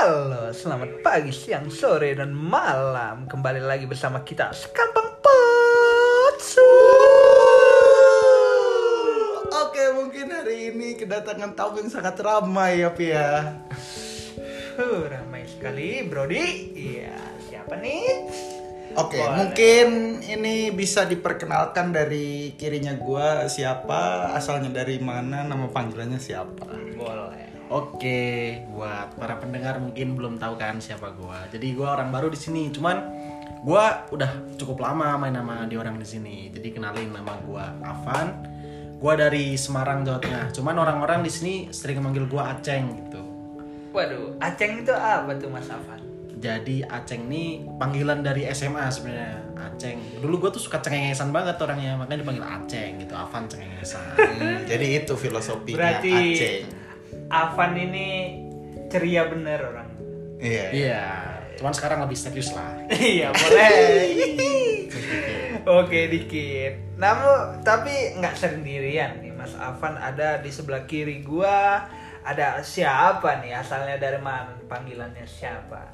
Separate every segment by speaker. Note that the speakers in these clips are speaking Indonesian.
Speaker 1: Halo, selamat pagi, siang, sore, dan malam Kembali lagi bersama kita Sekampang Potsu
Speaker 2: Oke, mungkin hari ini kedatangan tamu yang sangat ramai ya, Pia.
Speaker 1: Huh, Ramai sekali, Brody Iya, siapa nih?
Speaker 2: Oke,
Speaker 1: Boleh.
Speaker 2: mungkin ini bisa diperkenalkan dari kirinya gua siapa, asalnya dari mana, nama panggilannya siapa.
Speaker 1: Boleh
Speaker 3: Oke, buat para pendengar mungkin belum tahu kan siapa gua. Jadi gua orang baru di sini, cuman gua udah cukup lama main nama di orang di sini. Jadi kenalin nama gua Avan. Gua dari Semarang, Jawa Tengah. Cuman orang-orang di sini sering manggil gua Aceng gitu.
Speaker 1: Waduh, Aceng itu apa tuh Mas Afan?
Speaker 3: Jadi Aceng nih panggilan dari SMA sebenarnya. Aceng. Dulu gua tuh suka cengengesan banget orangnya, makanya dipanggil Aceng gitu. Avan cengengesan.
Speaker 2: Hmm, jadi itu filosofinya
Speaker 1: Berarti
Speaker 2: Aceh.
Speaker 1: Afan ini ceria bener orang
Speaker 2: Iya.
Speaker 3: Iya, cuman sekarang lebih serius lah.
Speaker 1: Iya boleh. Oke dikit. Namun tapi nggak sendirian nih Mas Afan ada di sebelah kiri gua. Ada siapa nih asalnya dari mana? Panggilannya siapa?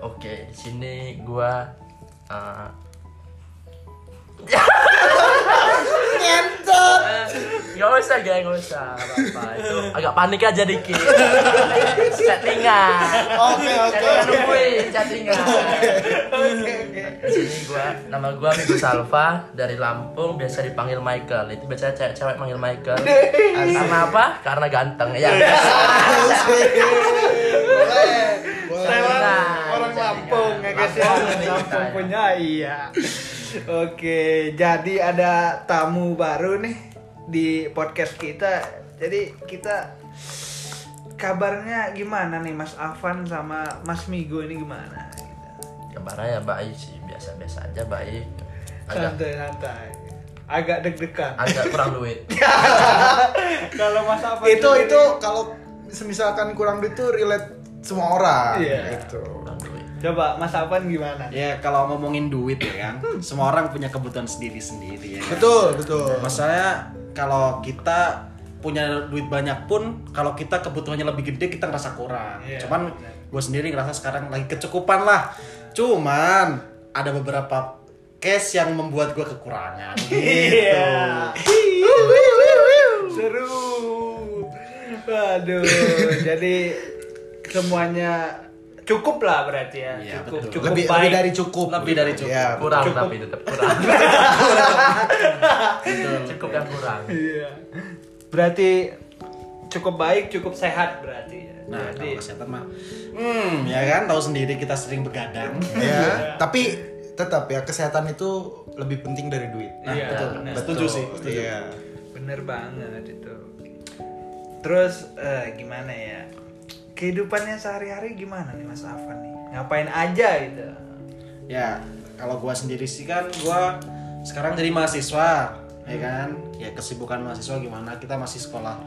Speaker 4: Oke, di sini gua uh,
Speaker 2: Ngentot.
Speaker 4: Gak usah gak, gak usah Gak apa-apa Itu agak panik aja dikit Chattingan
Speaker 2: Oke, oke.
Speaker 4: Chattingan nungguin Chattingan
Speaker 1: Oke oke.
Speaker 4: Di sini gua Nama gua Migu Salva Dari Lampung Biasa dipanggil Michael Itu biasanya cewek-cewek manggil Michael Karena apa? Karena ganteng Ya biasa
Speaker 2: Boleh. Boleh.
Speaker 1: Saya
Speaker 4: Nah,
Speaker 1: orang Lampung ya guys ya.
Speaker 4: Lampung jadi
Speaker 1: Lampung
Speaker 4: kita, ya.
Speaker 1: punya iya. Oke, jadi ada tamu baru nih di podcast kita. Jadi kita kabarnya gimana nih Mas Afan sama Mas Migo ini gimana?
Speaker 4: Kabarnya ya baik sih Biasa-biasa aja baik Agak
Speaker 1: Santai-santai. Agak deg-degan.
Speaker 4: agak kurang duit
Speaker 1: Kalau Mas Afan
Speaker 2: Itu itu kalau misalkan kurang duit itu relate semua orang
Speaker 1: Iya.
Speaker 2: gitu.
Speaker 1: Coba Mas Afan gimana?
Speaker 3: Ya kalau ngomongin duit ya kan, semua orang punya kebutuhan sendiri-sendiri ya. kan?
Speaker 2: Betul, betul.
Speaker 3: Masalahnya kalau kita punya duit banyak pun, kalau kita kebutuhannya lebih gede kita ngerasa kurang.
Speaker 1: Iya,
Speaker 3: Cuman gue sendiri ngerasa sekarang lagi kecukupan lah. Cuman ada beberapa case yang membuat gue kekurangan. Gitu.
Speaker 1: Iya. Seru. Waduh, jadi semuanya cukup lah berarti ya.
Speaker 3: Iya,
Speaker 1: cukup,
Speaker 3: betul.
Speaker 1: cukup
Speaker 2: lebih
Speaker 1: baik.
Speaker 2: lebih dari cukup.
Speaker 3: Lebih dari cukup.
Speaker 2: Ya,
Speaker 4: Kurang
Speaker 1: Cukup.
Speaker 4: tapi tetap kurang Cukup dan kurang
Speaker 1: Iya. Berarti cukup baik, cukup sehat berarti ya.
Speaker 3: Nah,
Speaker 1: jadi
Speaker 3: kalau kesehatan mah, hmm, ya kan, tahu sendiri kita sering begadang.
Speaker 2: ya tapi tetap ya kesehatan itu lebih penting dari duit
Speaker 3: Nah,
Speaker 1: Iya,
Speaker 3: betul.
Speaker 1: benar.
Speaker 3: Setuju sih. Setuju.
Speaker 2: iya
Speaker 1: bener banget itu. Terus eh, gimana ya? Kehidupannya sehari-hari gimana nih Mas Afan nih? Ngapain aja gitu?
Speaker 3: Ya, kalau gua sendiri sih kan gua sekarang jadi mahasiswa, ya kan? Ya kesibukan mahasiswa gimana? Kita masih sekolah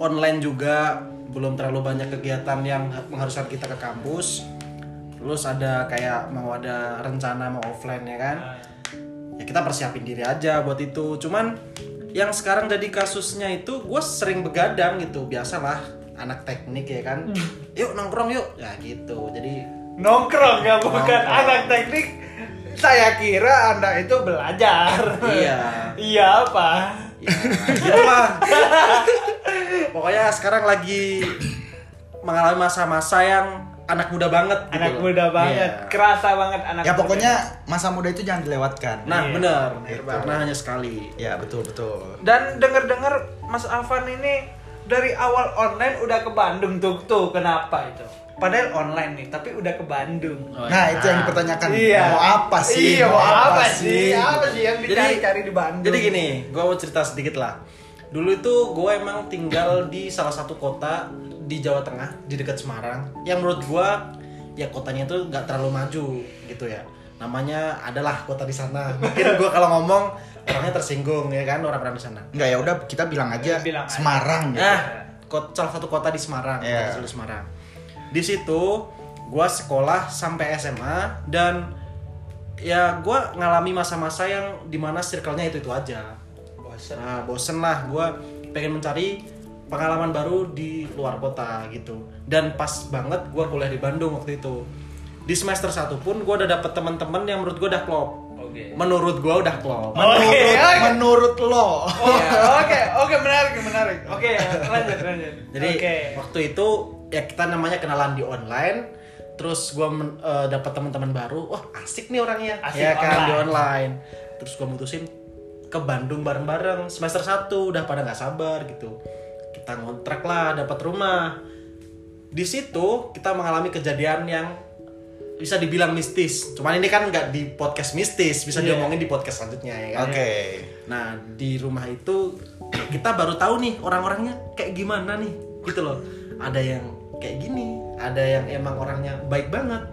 Speaker 3: online juga, belum terlalu banyak kegiatan yang mengharuskan kita ke kampus. Terus ada kayak mau ada rencana mau offline ya kan? Ya kita persiapin diri aja buat itu. Cuman yang sekarang jadi kasusnya itu gue sering begadang gitu, biasalah anak teknik ya kan. Yuk nongkrong yuk, ya gitu. Jadi
Speaker 1: Nongkrong ya bukan
Speaker 3: Nongkrong.
Speaker 1: anak teknik. Saya kira Anda itu belajar.
Speaker 3: Iya.
Speaker 1: iya apa?
Speaker 3: Ya, gitu lah. Pokoknya sekarang lagi mengalami masa-masa yang anak muda banget gitu
Speaker 1: Anak
Speaker 3: loh.
Speaker 1: muda banget,
Speaker 3: Iya.
Speaker 1: kerasa banget anak
Speaker 2: ya
Speaker 1: muda.
Speaker 2: pokoknya masa muda itu jangan dilewatkan
Speaker 3: Nah,
Speaker 1: Iya,
Speaker 3: bener.
Speaker 1: bener
Speaker 3: Karena hanya sekali.
Speaker 2: ya betul betul
Speaker 1: Dan dengar-dengar Mas Afan ini dari awal online udah ke Bandung tuh tuh kenapa itu? Padahal online nih, tapi udah ke Bandung.
Speaker 3: Oh,
Speaker 2: nah
Speaker 3: iya.
Speaker 2: itu yang dipertanyakan
Speaker 1: Iya.
Speaker 2: mau apa sih
Speaker 1: Iya, mau apa sih? Apa sih yang
Speaker 3: Jadi-
Speaker 1: dicari-cari di Bandung?
Speaker 3: Jadi gini, gue mau cerita sedikit lah. Dulu itu gue emang tinggal di salah satu kota di Jawa Tengah, di dekat Semarang. Yang menurut gue, ya kotanya itu nggak terlalu maju gitu ya. Namanya adalah kota di sana. Mungkin gue kalau ngomong orangnya tersinggung ya kan orang-orang di sana.
Speaker 2: nggak ya udah kita bilang aja
Speaker 1: Bilang aja.
Speaker 2: Semarang gitu
Speaker 3: Nah, salah satu kota di Semarang,
Speaker 2: Iya.
Speaker 3: kota di Semarang. Di situ gua sekolah sampai SMA dan ya gua ngalami masa-masa yang di mana circle-nya itu itu aja.
Speaker 1: Bosen.
Speaker 3: Nah, bosen lah gua pengen mencari pengalaman baru di luar kota gitu dan pas banget gue kuliah di Bandung waktu itu di semester 1 pun gue udah dapet teman-teman yang menurut gue udah klop
Speaker 1: Oke.
Speaker 3: menurut gue udah klop
Speaker 2: menurut
Speaker 1: oke.
Speaker 2: menurut lo
Speaker 1: Oh, Oke, oke menarik, menarik. Oke, lanjut, lanjut.
Speaker 3: Jadi
Speaker 1: Oke.
Speaker 3: waktu itu ya kita namanya kenalan di online, terus gue dapat teman-teman baru, wah asik nih orangnya,
Speaker 1: Asik
Speaker 3: ya kan di
Speaker 1: online.
Speaker 3: online. Terus gue mutusin ke Bandung bareng-bareng semester 1 udah pada nggak sabar gitu. Kita ngontrak lah, dapat rumah. Di situ kita mengalami kejadian yang bisa dibilang mistis. Cuman ini kan nggak di podcast mistis, bisa
Speaker 1: Iya.
Speaker 3: diomongin di podcast selanjutnya ya kan.
Speaker 2: oke
Speaker 3: Nah di rumah itu kita baru tahu nih orang-orangnya kayak gimana nih gitu loh. Ada yang kayak gini, ada yang emang orangnya baik banget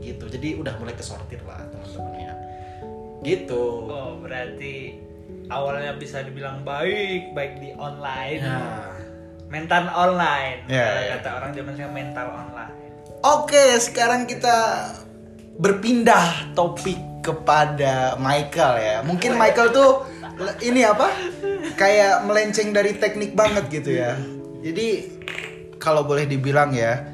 Speaker 3: gitu. Jadi udah mulai kesortir lah teman-temannya. Gitu.
Speaker 1: Oh, berarti awalnya bisa dibilang baik, baik di online.
Speaker 3: Nah,
Speaker 1: Mental online. Kalau
Speaker 2: ya.
Speaker 1: kata orang zaman sekarang mental online.
Speaker 2: Oke, sekarang kita berpindah topik kepada Michael ya. Mungkin Michael tuh ini apa? Kayak melenceng dari teknik banget gitu ya. Jadi kalau boleh dibilang ya,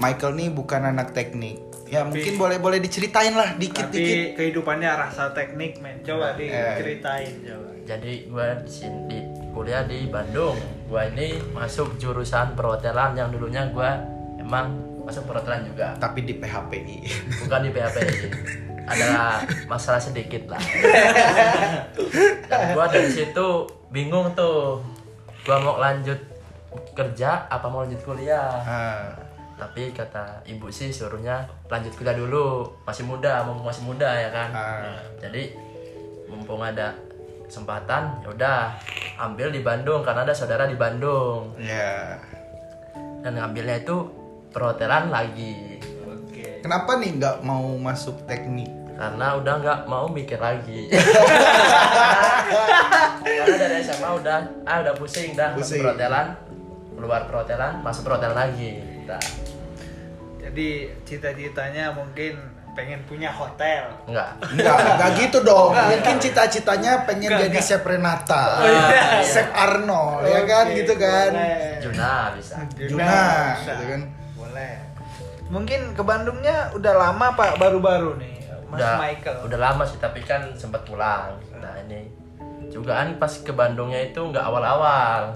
Speaker 2: Michael nih bukan anak teknik. Ya mungkin boleh boleh diceritain lah dikit-dikit.
Speaker 1: Tapi kehidupannya rasa teknik, men. Coba
Speaker 2: Eh.
Speaker 1: diceritain, coba.
Speaker 4: Jadi gue di sini di kuliah di Bandung. Gue ini masuk jurusan perhotelan yang dulunya gue emang masuk perhotelan juga.
Speaker 2: Tapi di PHPI.
Speaker 4: Bukan di PHPI. Ada masalah sedikit lah. Dan gue dari situ bingung tuh. Gue mau lanjut kerja apa mau lanjut kuliah.
Speaker 2: Ah,
Speaker 4: Tapi kata ibu sih suruhnya lanjut kuliah dulu. Masih muda, mumpung masih muda ya kan.
Speaker 2: Ah.
Speaker 4: Jadi mumpung ada kesempatan, ya udah ambil di Bandung karena ada saudara di Bandung
Speaker 2: ya.
Speaker 4: dan ngambilnya itu perhotelan lagi
Speaker 1: Oke.
Speaker 2: Kenapa nih nggak mau masuk teknik?
Speaker 4: karena udah nggak mau mikir lagi karena dari SMA udah ah udah pusing dah masuk
Speaker 2: Pusing.
Speaker 4: perhotelan keluar perhotelan masuk perhotelan lagi nah,
Speaker 1: Jadi cita-citanya mungkin pengen punya hotel.
Speaker 4: enggak
Speaker 2: Enggak, enggak gitu dong. Mungkin cita-citanya pengen
Speaker 1: Enggak,
Speaker 2: jadi
Speaker 1: enggak.
Speaker 2: Chef Renata,
Speaker 1: Oh, iya.
Speaker 2: Chef Arnold, ya kan gitu kan.
Speaker 1: boleh.
Speaker 4: Juna bisa
Speaker 2: Juna,
Speaker 1: bisa.
Speaker 2: gitu kan.
Speaker 1: Boleh. Mungkin ke Bandungnya udah lama Pak, baru-baru nih. Mas
Speaker 4: udah
Speaker 1: Michael.
Speaker 4: udah lama sih tapi kan sempat pulang nah ini juga kan pas ke Bandungnya itu nggak awal-awal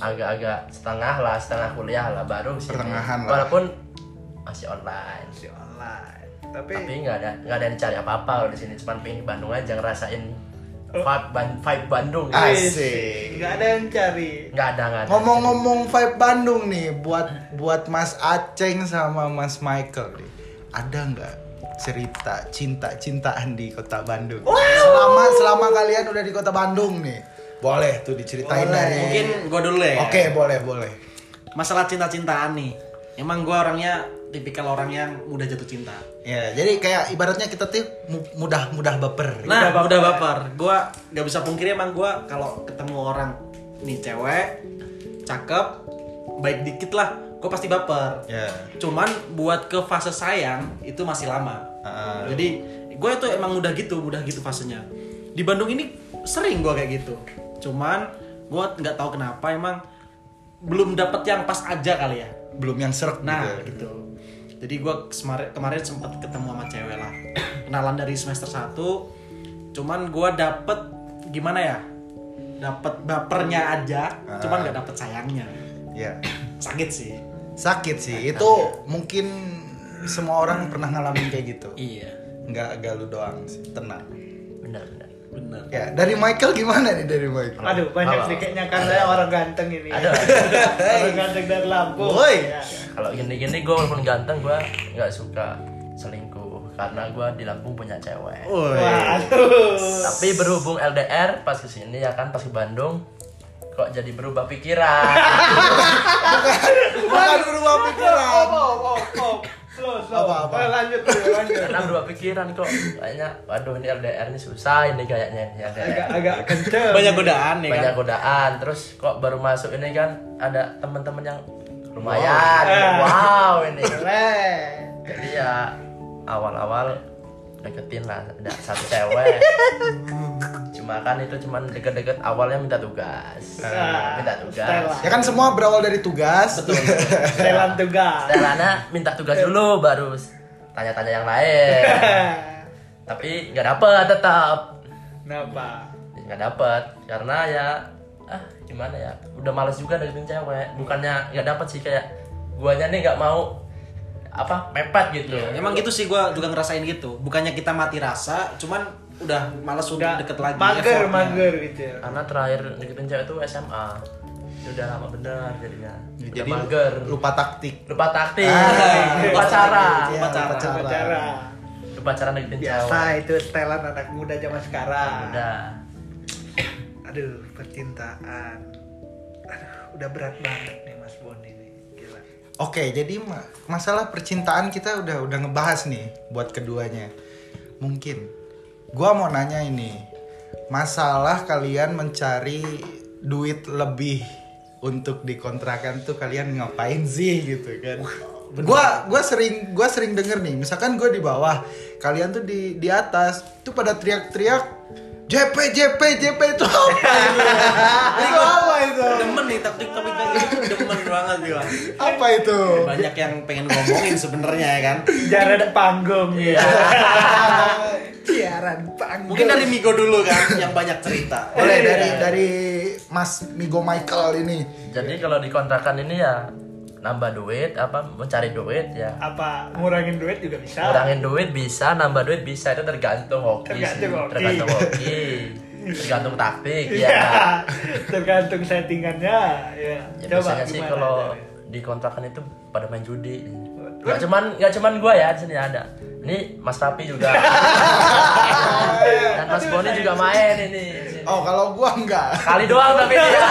Speaker 4: agak-agak setengah lah setengah kuliah lah baru sih
Speaker 2: Pertengahan lah.
Speaker 4: walaupun masih online
Speaker 1: Masih online. Tapi,
Speaker 4: tapi nggak ada nggak ada yang cari apa-apa di sini cuma pengen ke Bandung aja ngerasain vibe, Ban- vibe Bandung
Speaker 2: Ah. Asik.
Speaker 1: nggak ada yang cari.
Speaker 4: nggak ada nggak ada
Speaker 2: Ngomong-ngomong vibe Bandung nih, buat buat Mas Aceng sama Mas Michael nih, ada nggak cerita cinta-cintaan di kota Bandung? Selama selama kalian udah di kota Bandung nih, boleh tuh diceritain
Speaker 1: Boleh.
Speaker 2: dari.
Speaker 3: mungkin gue dulu ya.
Speaker 2: Oke, boleh boleh.
Speaker 3: Masalah cinta-cintaan nih. Emang gue orangnya tipikal orang yang mudah jatuh cinta.
Speaker 2: Ya, jadi kayak ibaratnya kita tuh mu- mudah-mudah baper.
Speaker 3: Nah,
Speaker 1: Udah
Speaker 3: udah
Speaker 1: baper.
Speaker 3: baper. Gua nggak bisa pungkiri emang gua kalau ketemu orang nih cewek cakep, baik dikit lah, gua pasti baper.
Speaker 2: Ya.
Speaker 3: Cuman buat ke fase sayang itu masih lama.
Speaker 2: Ah.
Speaker 3: Jadi gue itu emang udah gitu, udah gitu fasenya. Di Bandung ini sering gua kayak gitu. Cuman gua nggak tahu kenapa emang belum dapet yang pas aja kali ya.
Speaker 2: Belum yang serk
Speaker 3: Nah,
Speaker 2: gitu.
Speaker 3: gitu. Jadi gue kemarin kemarin sempat ketemu sama cewek lah. Kenalan dari semester 1. Cuman gue dapet gimana ya? Dapet bapernya aja,
Speaker 2: Ah.
Speaker 3: cuman nggak dapet sayangnya.
Speaker 2: Ya.
Speaker 3: Sakit sih.
Speaker 2: Sakit sih. Itu mungkin semua orang pernah ngalamin kayak gitu.
Speaker 3: Iya,
Speaker 2: Nggak nggak lu doang sih. Tenang.
Speaker 4: benar benar
Speaker 3: bener.
Speaker 2: Ya, dari Michael gimana nih dari Michael?
Speaker 1: Aduh, banyak sih kayaknya karena orang ganteng ini.
Speaker 4: Ada.
Speaker 1: orang ganteng dari Lampung.
Speaker 2: Woi.
Speaker 1: Ya.
Speaker 4: kalau gini-gini gue walaupun ganteng gue nggak suka selingkuh karena gue di Lampung punya cewek
Speaker 2: Woi.
Speaker 4: Tapi berhubung LDR pas ke sini ya kan pas ke Bandung kok jadi berubah pikiran
Speaker 2: Bukan berubah pikiran.
Speaker 1: Oh, oh, oh, oh. Slow, slow.
Speaker 2: Apa, apa?
Speaker 1: Eh, lanjut lanjut.
Speaker 4: karena berubah pikiran kok kayaknya waduh ini LDR ini susah ini kayaknya ini
Speaker 1: Agak
Speaker 4: LDR
Speaker 1: agak kenceng.
Speaker 3: Banyak godaan
Speaker 4: banyak
Speaker 3: kan.
Speaker 4: godaan terus kok baru masuk ini kan ada teman-teman yang lumayan
Speaker 1: Wow.
Speaker 4: wow ini jadi ya awal-awal deketin lah ada satu cewek cuma cuma kan itu cuman deket-deket awalnya minta tugas
Speaker 1: Ah,
Speaker 4: minta tugas
Speaker 1: setelan.
Speaker 2: Ya kan semua berawal dari tugas. Betul.
Speaker 1: Setelan tugas.
Speaker 4: Setelahnya minta tugas dulu baru tanya-tanya yang lain tapi nggak dapet tetap
Speaker 1: Kenapa?
Speaker 4: nggak dapet karena ya ah gimana ya udah males juga deketin cewek bukannya nggak dapet sih kayak guanya nih nggak mau apa mepet gitu
Speaker 3: Emang gitu sih gua juga ngerasain gitu. Bukannya kita mati rasa, cuman udah males untuk
Speaker 1: Udah
Speaker 3: deket lagi.
Speaker 1: Mager, mager gitu ya.
Speaker 4: karena terakhir deketin cewek itu SMA udah lama bener jadinya udah
Speaker 2: Jadi
Speaker 4: mager
Speaker 2: lupa taktik.
Speaker 4: lupa taktik
Speaker 2: Ah,
Speaker 4: lupa cara
Speaker 2: Iya,
Speaker 3: Lupa cara.
Speaker 2: lupa
Speaker 1: Cara.
Speaker 4: lupa cara deketin
Speaker 1: Biasa
Speaker 4: cewek
Speaker 1: itu setelan anak muda zaman sekarang.
Speaker 4: udah
Speaker 1: Aduh, percintaan. Aduh, udah berat banget nih
Speaker 2: Oke, jadi ma- masalah percintaan kita udah udah ngebahas nih buat keduanya. Mungkin gua mau nanya ini. Masalah kalian mencari duit lebih untuk dikontrakan tuh kalian ngapain sih gitu kan? Gua gua sering gua sering denger nih, misalkan gua di bawah, kalian tuh di di atas tuh pada teriak-teriak JP JP JP itu apa itu? itu apa itu?
Speaker 3: Demen nih kayak gitu, demen banget gua.
Speaker 2: Apa itu?
Speaker 3: Banyak yang pengen ngomongin sebenarnya ya kan.
Speaker 1: Jaran panggung.
Speaker 4: Iya.
Speaker 1: Siaran panggung.
Speaker 3: Mungkin dari Migo dulu kan yang banyak cerita.
Speaker 2: Boleh dari dari Mas Migo Michael ini.
Speaker 4: jadi kalau di kontrakan ini ya nambah duit apa mencari duit ya
Speaker 1: apa ngurangin duit juga bisa.
Speaker 4: kurangin duit bisa nambah duit bisa itu tergantung hoki
Speaker 1: Tergantung
Speaker 4: sih.
Speaker 1: hoki.
Speaker 4: tergantung hoki tergantung taktik ya
Speaker 1: Tergantung settingannya. Ya.
Speaker 4: Ya,
Speaker 1: Coba
Speaker 4: biasanya sih kalau di kontrakan itu pada main judi. Gak cuman gak cuman gua ya di sini ada. Ini Mas Rapi juga. Dan Mas Boni juga main ini. sini.
Speaker 2: Oh, kalau gua enggak.
Speaker 4: Kali doang tapi dia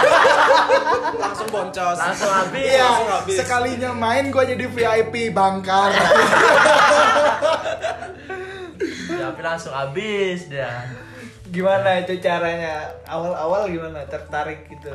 Speaker 3: Langsung boncos.
Speaker 4: langsung habis.
Speaker 2: Iya,
Speaker 3: Langsung habis.
Speaker 2: sekalinya main gua jadi VIP bangkar.
Speaker 4: Tapi langsung habis dia.
Speaker 1: Gimana itu caranya? Awal-awal gimana? Tertarik gitu.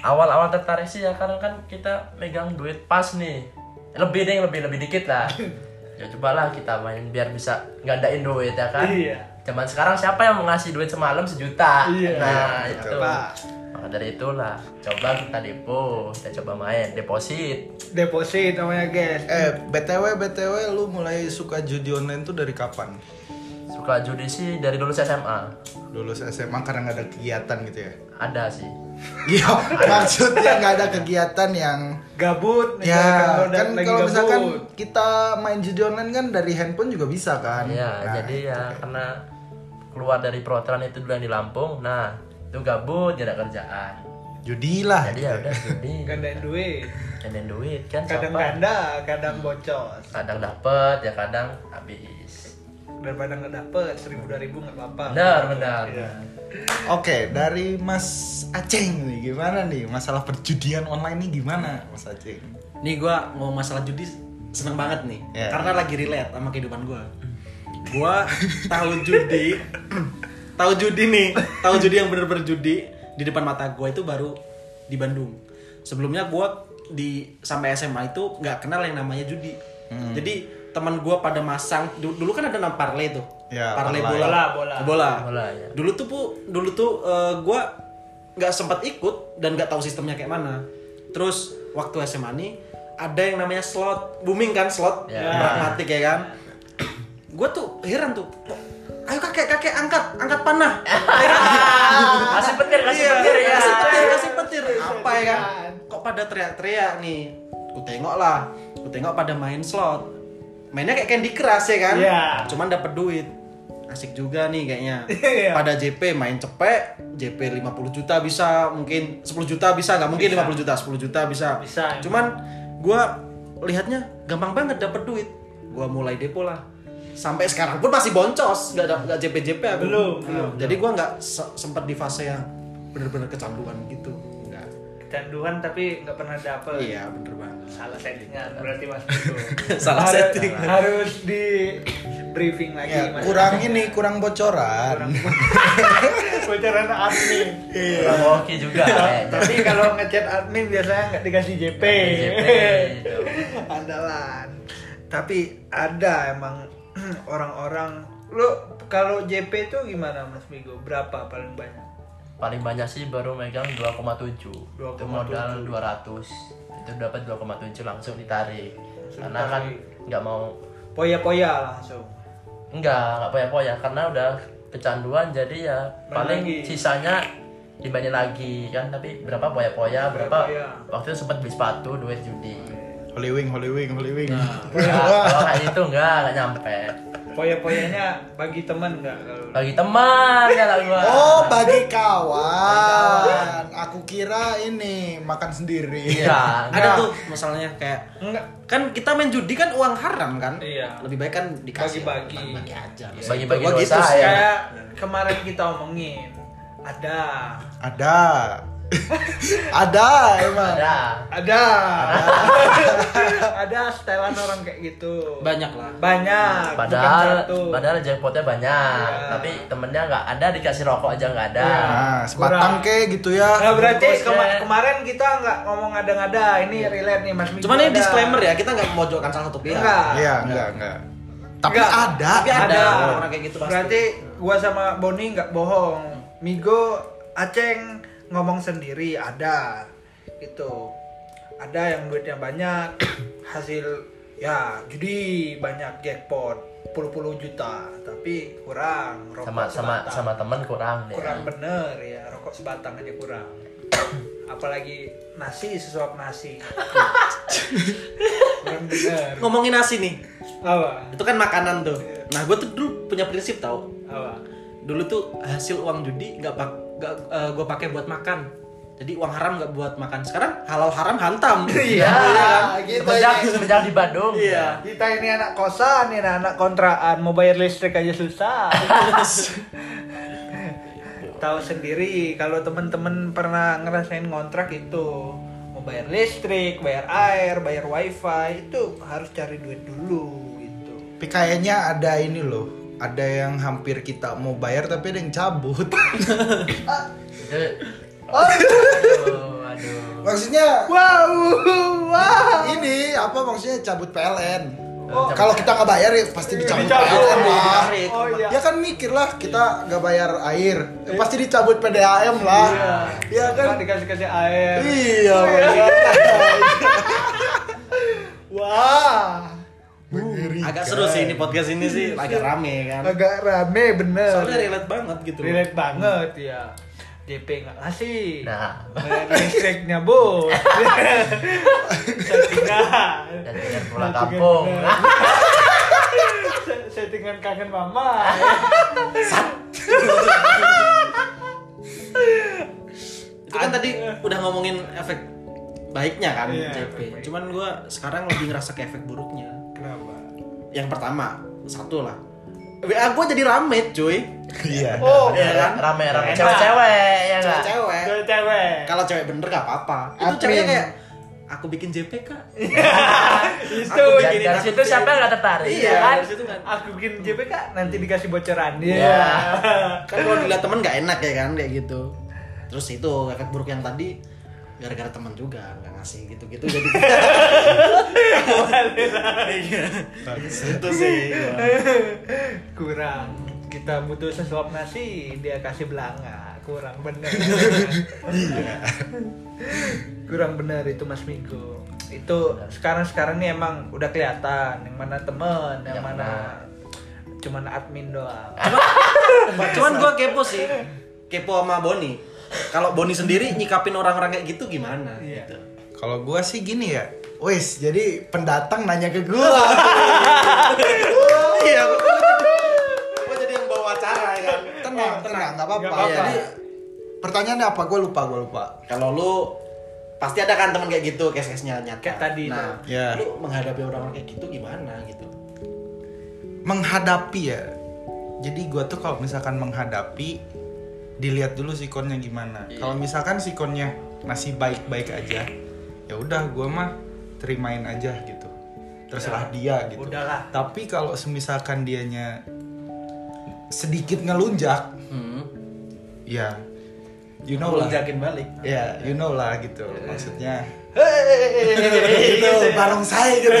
Speaker 4: Awal-awal tertarik sih ya karena kan kita megang duit pas nih. Lebih deh, lebih lebih dikit lah. Ya cobalah kita main biar bisa ngandain duit ya kan.
Speaker 1: Iya.
Speaker 4: Zaman sekarang siapa yang mau ngasih duit semalam sejuta?
Speaker 1: Iya.
Speaker 4: Nah,
Speaker 2: Iya,
Speaker 4: itu.
Speaker 1: Pak.
Speaker 4: Maka dari itulah, coba kita depo, kita coba main deposit.
Speaker 1: Deposit namanya guys.
Speaker 2: eh, BTW BTW lu mulai suka judi online tuh dari kapan?
Speaker 4: Suka judi sih dari lulus SMA.
Speaker 2: Lulus SMA karena nggak ada kegiatan gitu ya?
Speaker 4: Ada sih.
Speaker 2: Iya, maksudnya nggak ada kegiatan yang
Speaker 1: Gabut
Speaker 2: ya
Speaker 1: kalau
Speaker 2: kan kalau misalkan
Speaker 1: gabut.
Speaker 2: kita main judi online kan dari handphone juga bisa kan?
Speaker 4: Iya,
Speaker 2: Nah,
Speaker 4: jadi ya
Speaker 2: itu.
Speaker 4: karena keluar dari perhotelan itu dulu yang di Lampung. Nah, itu gabut, tidak ada kerjaan.
Speaker 2: judi lah.
Speaker 4: Jadi ya udah judi.
Speaker 1: gandain duit.
Speaker 4: Gandain duit kan
Speaker 1: Kadang
Speaker 4: siapa?
Speaker 1: ganda, kadang bocos.
Speaker 4: Kadang dapet, ya kadang habis.
Speaker 1: Daripada nggak dapet seribu dua ribu nggak apa-apa.
Speaker 4: Benar, benar.
Speaker 1: Iya.
Speaker 2: Oke, dari Mas Aceng nih gimana nih masalah perjudian online nih gimana Mas Aceng?
Speaker 3: Nih gua mau masalah judi seneng banget nih.
Speaker 2: Ya.
Speaker 3: Karena lagi relate sama kehidupan gua. Gua tahu judi. tahu judi nih, tahu judi yang bener-bener judi di depan mata gua itu baru di Bandung. Sebelumnya gua di sampai SMA itu nggak kenal yang namanya judi. Jadi teman gua pada masang du- dulu kan ada nama parlay tuh.
Speaker 2: Ya,
Speaker 3: parlay bola.
Speaker 1: Bola, bola.
Speaker 3: Bola.
Speaker 4: Bola, ya.
Speaker 3: Dulu tuh bu, dulu tuh eh, gua nggak sempat ikut dan nggak tahu sistemnya kayak mana. Terus waktu SMA nih ada yang namanya slot booming kan slot
Speaker 4: Ya.
Speaker 3: pragmatik ya kan. Gue tuh heran tuh. kok, Ayo kakek kakek angkat angkat panah.
Speaker 4: kasih petir, kasih
Speaker 3: Iya,
Speaker 4: petir ya.
Speaker 3: kasih petir, kasih petir. Apa ya kan? Kok pada teriak-teriak nih? Ku tengok lah, ku tengok pada main slot. Mainnya kayak Candy Crush ya kan?
Speaker 1: Iya.
Speaker 3: Cuman dapat duit. Asik juga nih kayaknya.
Speaker 1: Iya.
Speaker 3: Pada JP main cepet, JP 50 juta bisa, mungkin 10 juta bisa, nggak mungkin 50 juta, 10 juta bisa.
Speaker 1: Bisa, emang.
Speaker 3: Cuman gua lihatnya gampang banget dapat duit. Gua mulai depo lah. Sampai sekarang pun masih boncos, nggak ada nggak JP JP aku.
Speaker 1: Belum,
Speaker 3: Nah,
Speaker 1: belum,
Speaker 3: Jadi gua nggak se- sempat di fase yang bener-bener kecanduan gitu.
Speaker 1: Kecanduan tapi nggak pernah dapet.
Speaker 3: Iya, bener banget.
Speaker 1: Salah settingan berarti mas itu.
Speaker 3: Salah
Speaker 1: Harus-
Speaker 3: setting.
Speaker 1: Harus di briefing lagi.
Speaker 2: Ya,
Speaker 1: Mas.
Speaker 2: kurang ini, kurang bocoran.
Speaker 1: bocoran admin.
Speaker 4: Kurang hoki juga. kayaknya.
Speaker 1: Tapi kalau ngechat admin biasanya nggak dikasih JP.
Speaker 4: JP.
Speaker 1: Andalan. Tapi ada emang orang-orang lu kalau JP itu gimana Mas Migo? Berapa paling banyak?
Speaker 4: Paling banyak sih baru megang 2,7 itu
Speaker 1: 2,7.
Speaker 4: modal 200 itu dapat 2,7 langsung ditarik karena kan
Speaker 1: ditarik.
Speaker 4: nggak mau
Speaker 1: Poya-poya langsung.
Speaker 4: Enggak, nggak poya-poya karena udah kecanduan jadi ya
Speaker 1: Main
Speaker 4: paling
Speaker 1: lagi.
Speaker 4: sisanya dimainin lagi kan tapi berapa poya-poya berapa
Speaker 1: Poya-poya.
Speaker 4: waktu itu sempat beli sepatu duit judi
Speaker 2: Holy Wing, Holy Wing, Holy Wing.
Speaker 4: Enggak, kalau kayak itu enggak enggak nyampe
Speaker 1: Poya-poyanya bagi teman enggak kalau
Speaker 4: bagi teman kalau gua
Speaker 2: Oh, bagi kawan. Aku kira ini makan sendiri.
Speaker 4: iya
Speaker 3: Ada tuh masalahnya kayak
Speaker 1: enggak
Speaker 3: kan kita main judi kan uang haram kan?
Speaker 1: Iya.
Speaker 3: Lebih baik kan dikasih
Speaker 1: Bagi-bagi.
Speaker 3: bagi aja.
Speaker 4: Bagi-bagi
Speaker 3: Gua
Speaker 4: dosa
Speaker 3: gitu sih.
Speaker 4: ya.
Speaker 1: kayak kemarin kita omongin ada
Speaker 2: Ada. Ada emang.
Speaker 4: ada
Speaker 1: ada ada setelan orang kayak gitu
Speaker 3: Banyak lah.
Speaker 1: banyak
Speaker 4: padahal padahal jackpotnya banyak
Speaker 1: Iya.
Speaker 4: tapi temennya nggak ada dikasih rokok aja nggak ada
Speaker 1: Iya.
Speaker 2: Nah, sebatang
Speaker 1: Kurang.
Speaker 2: ke gitu ya.
Speaker 1: Nah berarti kema- kemarin kita nggak ngomong ada-ngada ini relate nih Mas Migo
Speaker 3: Cuman ini
Speaker 1: ada.
Speaker 3: disclaimer ya, kita nggak memojokkan salah satu pihak.
Speaker 1: Enggak.
Speaker 2: Iya, enggak, enggak. Tapi
Speaker 1: Enggak.
Speaker 2: ada.
Speaker 3: Tapi ada
Speaker 1: Ada.
Speaker 3: orang-orang kayak gitu pasti.
Speaker 1: Berarti gua sama Boni nggak bohong. Migo Aceng ngomong sendiri ada. Gitu. Ada yang duitnya banyak, hasil ya judi banyak jackpot puluh-puluh juta, tapi kurang rokok
Speaker 4: sama sama
Speaker 1: sebatang.
Speaker 4: sama temen kurang deh
Speaker 1: kurang bener ya rokok sebatang aja kurang. Apalagi nasi sesuap nasi. kurang bener.
Speaker 3: Ngomongin nasi nih,
Speaker 1: Apa?
Speaker 3: itu kan makanan tuh. Nah, gue tuh dulu punya prinsip tau.
Speaker 1: Apa?
Speaker 3: Dulu tuh hasil uang judi nggak pak, nggak gue pakai buat makan. Jadi uang haram nggak buat makan. Sekarang halal haram hantam.
Speaker 1: Iya, gitu
Speaker 4: semenjak
Speaker 1: ini.
Speaker 4: semenjak di Bandung
Speaker 3: Iya.
Speaker 1: Kita ini anak kosan, ini anak kontrakan, mau bayar listrik aja susah. Tahu sendiri kalau temen-temen pernah ngerasain ngontrak itu mau bayar listrik, bayar air, bayar wifi itu harus cari duit dulu gitu.
Speaker 2: Tapi kayaknya ada ini loh. Ada yang hampir kita mau bayar tapi ada yang cabut.
Speaker 4: itu aduh aduh
Speaker 2: maksudnya
Speaker 1: Wow, wow.
Speaker 2: ini apa maksudnya cabut PLN.
Speaker 1: Oh.
Speaker 2: Kalau kita nggak bayar ya pasti dicabut,
Speaker 1: Dicabut.
Speaker 2: PLN lah.
Speaker 3: Ditarik.
Speaker 1: Oh iya.
Speaker 2: Ya kan mikir lah kita nggak bayar air, ya pasti dicabut PDAM lah. Iya kan?
Speaker 1: Kan dikasih kasih air.
Speaker 2: Iya. makanya.
Speaker 1: Wah.
Speaker 3: Agak seru sih ini podcast ini sih, agak rame kan.
Speaker 1: Agak rame bener.
Speaker 3: Soalnya relate banget gitu. loh.
Speaker 1: relate banget ya JP nggak ngasih
Speaker 4: nah
Speaker 1: listriknya bu settingan
Speaker 4: dan dengan pulang kampung
Speaker 1: Se- settingan kangen mama
Speaker 3: Itu kan tadi udah ngomongin efek baiknya kan
Speaker 1: Iya,
Speaker 3: JP. Cuman gue sekarang lebih ngerasa ke efek buruknya.
Speaker 1: Kenapa
Speaker 3: Yang pertama, satu lah. WA gue jadi rame cuy.
Speaker 2: Iya.
Speaker 1: oh
Speaker 3: Iya kan?
Speaker 4: rame rame cewek-cewek ya
Speaker 3: Cewek-cewek.
Speaker 1: Cewek cewek
Speaker 3: Kalau cewek bener gak apa-apa. Itu ceweknya kayak aku bikin JP kak.
Speaker 1: itu
Speaker 3: Aku
Speaker 4: dan
Speaker 3: bikinin
Speaker 4: dari
Speaker 3: aku
Speaker 4: situ siapa yang nggak tertarik
Speaker 3: Iya,
Speaker 4: ya kan
Speaker 3: dari kan.
Speaker 1: aku bikin JPK nanti dikasih bocoran dia
Speaker 4: Iya.
Speaker 3: Kan kalau dilihat temen gak enak ya kan kayak gitu. Terus itu efek buruk yang tadi gara-gara teman juga nggak ngasih gitu-gitu jadi Iya. itu sih.
Speaker 1: Kurang. Kita butuh sesuap nasi dia kasih belanga. Kurang bener. Kurang bener itu Mas Migo itu sekarang sekarang nih emang udah kelihatan. Yang mana temen yang
Speaker 4: Yang
Speaker 1: mana cuman admin doang.
Speaker 3: Cuman gue kepo sih. Kepo sama Boni kalau Boni sendiri nyikapin orang-orang kayak gitu gimana
Speaker 1: Iya.
Speaker 3: gitu
Speaker 2: Kalau gua sih gini ya. Wes, jadi pendatang nanya ke gua.
Speaker 3: iya gue jadi yang bawa acara ya kan
Speaker 2: tenang, tenang, nggak apa-apa. Jadi pertanyaannya apa? Gua lupa, gua lupa.
Speaker 3: kalau lu pasti ada kan teman kayak gitu case-case-nya nyata
Speaker 1: Kayak tadi
Speaker 3: nah.
Speaker 2: Ya.
Speaker 3: lu menghadapi orang-orang kayak gitu gimana gitu
Speaker 2: Menghadapi ya. Jadi gua tuh kalau misalkan menghadapi dilihat dulu sikonnya gimana.
Speaker 1: Iya.
Speaker 2: Kalau misalkan sikonnya masih baik-baik aja, ya udah gua mah terimain aja gitu. Terserah dia gitu.
Speaker 1: Udahlah.
Speaker 2: Tapi kalau semisalkan dianya sedikit ngelunjak,
Speaker 3: hmm.
Speaker 2: ya you know lah.
Speaker 3: jakin balik
Speaker 2: Ya, you know lah gitu. Maksudnya
Speaker 1: Hei,
Speaker 2: gitu, barong saya gitu.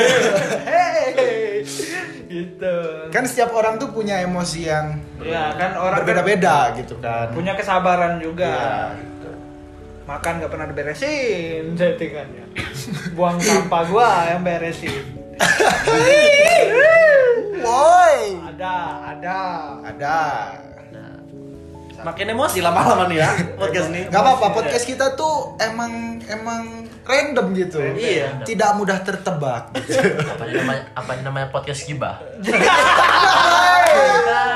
Speaker 1: Gitu
Speaker 2: Kan setiap orang tuh punya emosi yang
Speaker 1: ya kan orang kan
Speaker 2: berbeda-beda gitu kan.
Speaker 1: punya kesabaran juga
Speaker 2: Iya.
Speaker 1: gitu. makan gak pernah diberesin settingannya buang sampah gua yang beresin
Speaker 2: Woi.
Speaker 1: ada ada
Speaker 2: Ada.
Speaker 3: Makin emosi lama-lama nih ya podcast ini.
Speaker 2: Gak apa-apa, podcast kita tuh emang emang random gitu.
Speaker 3: Iya.
Speaker 2: Tidak mudah tertebak. Gitu.
Speaker 4: apa namanya apa namanya podcast gibah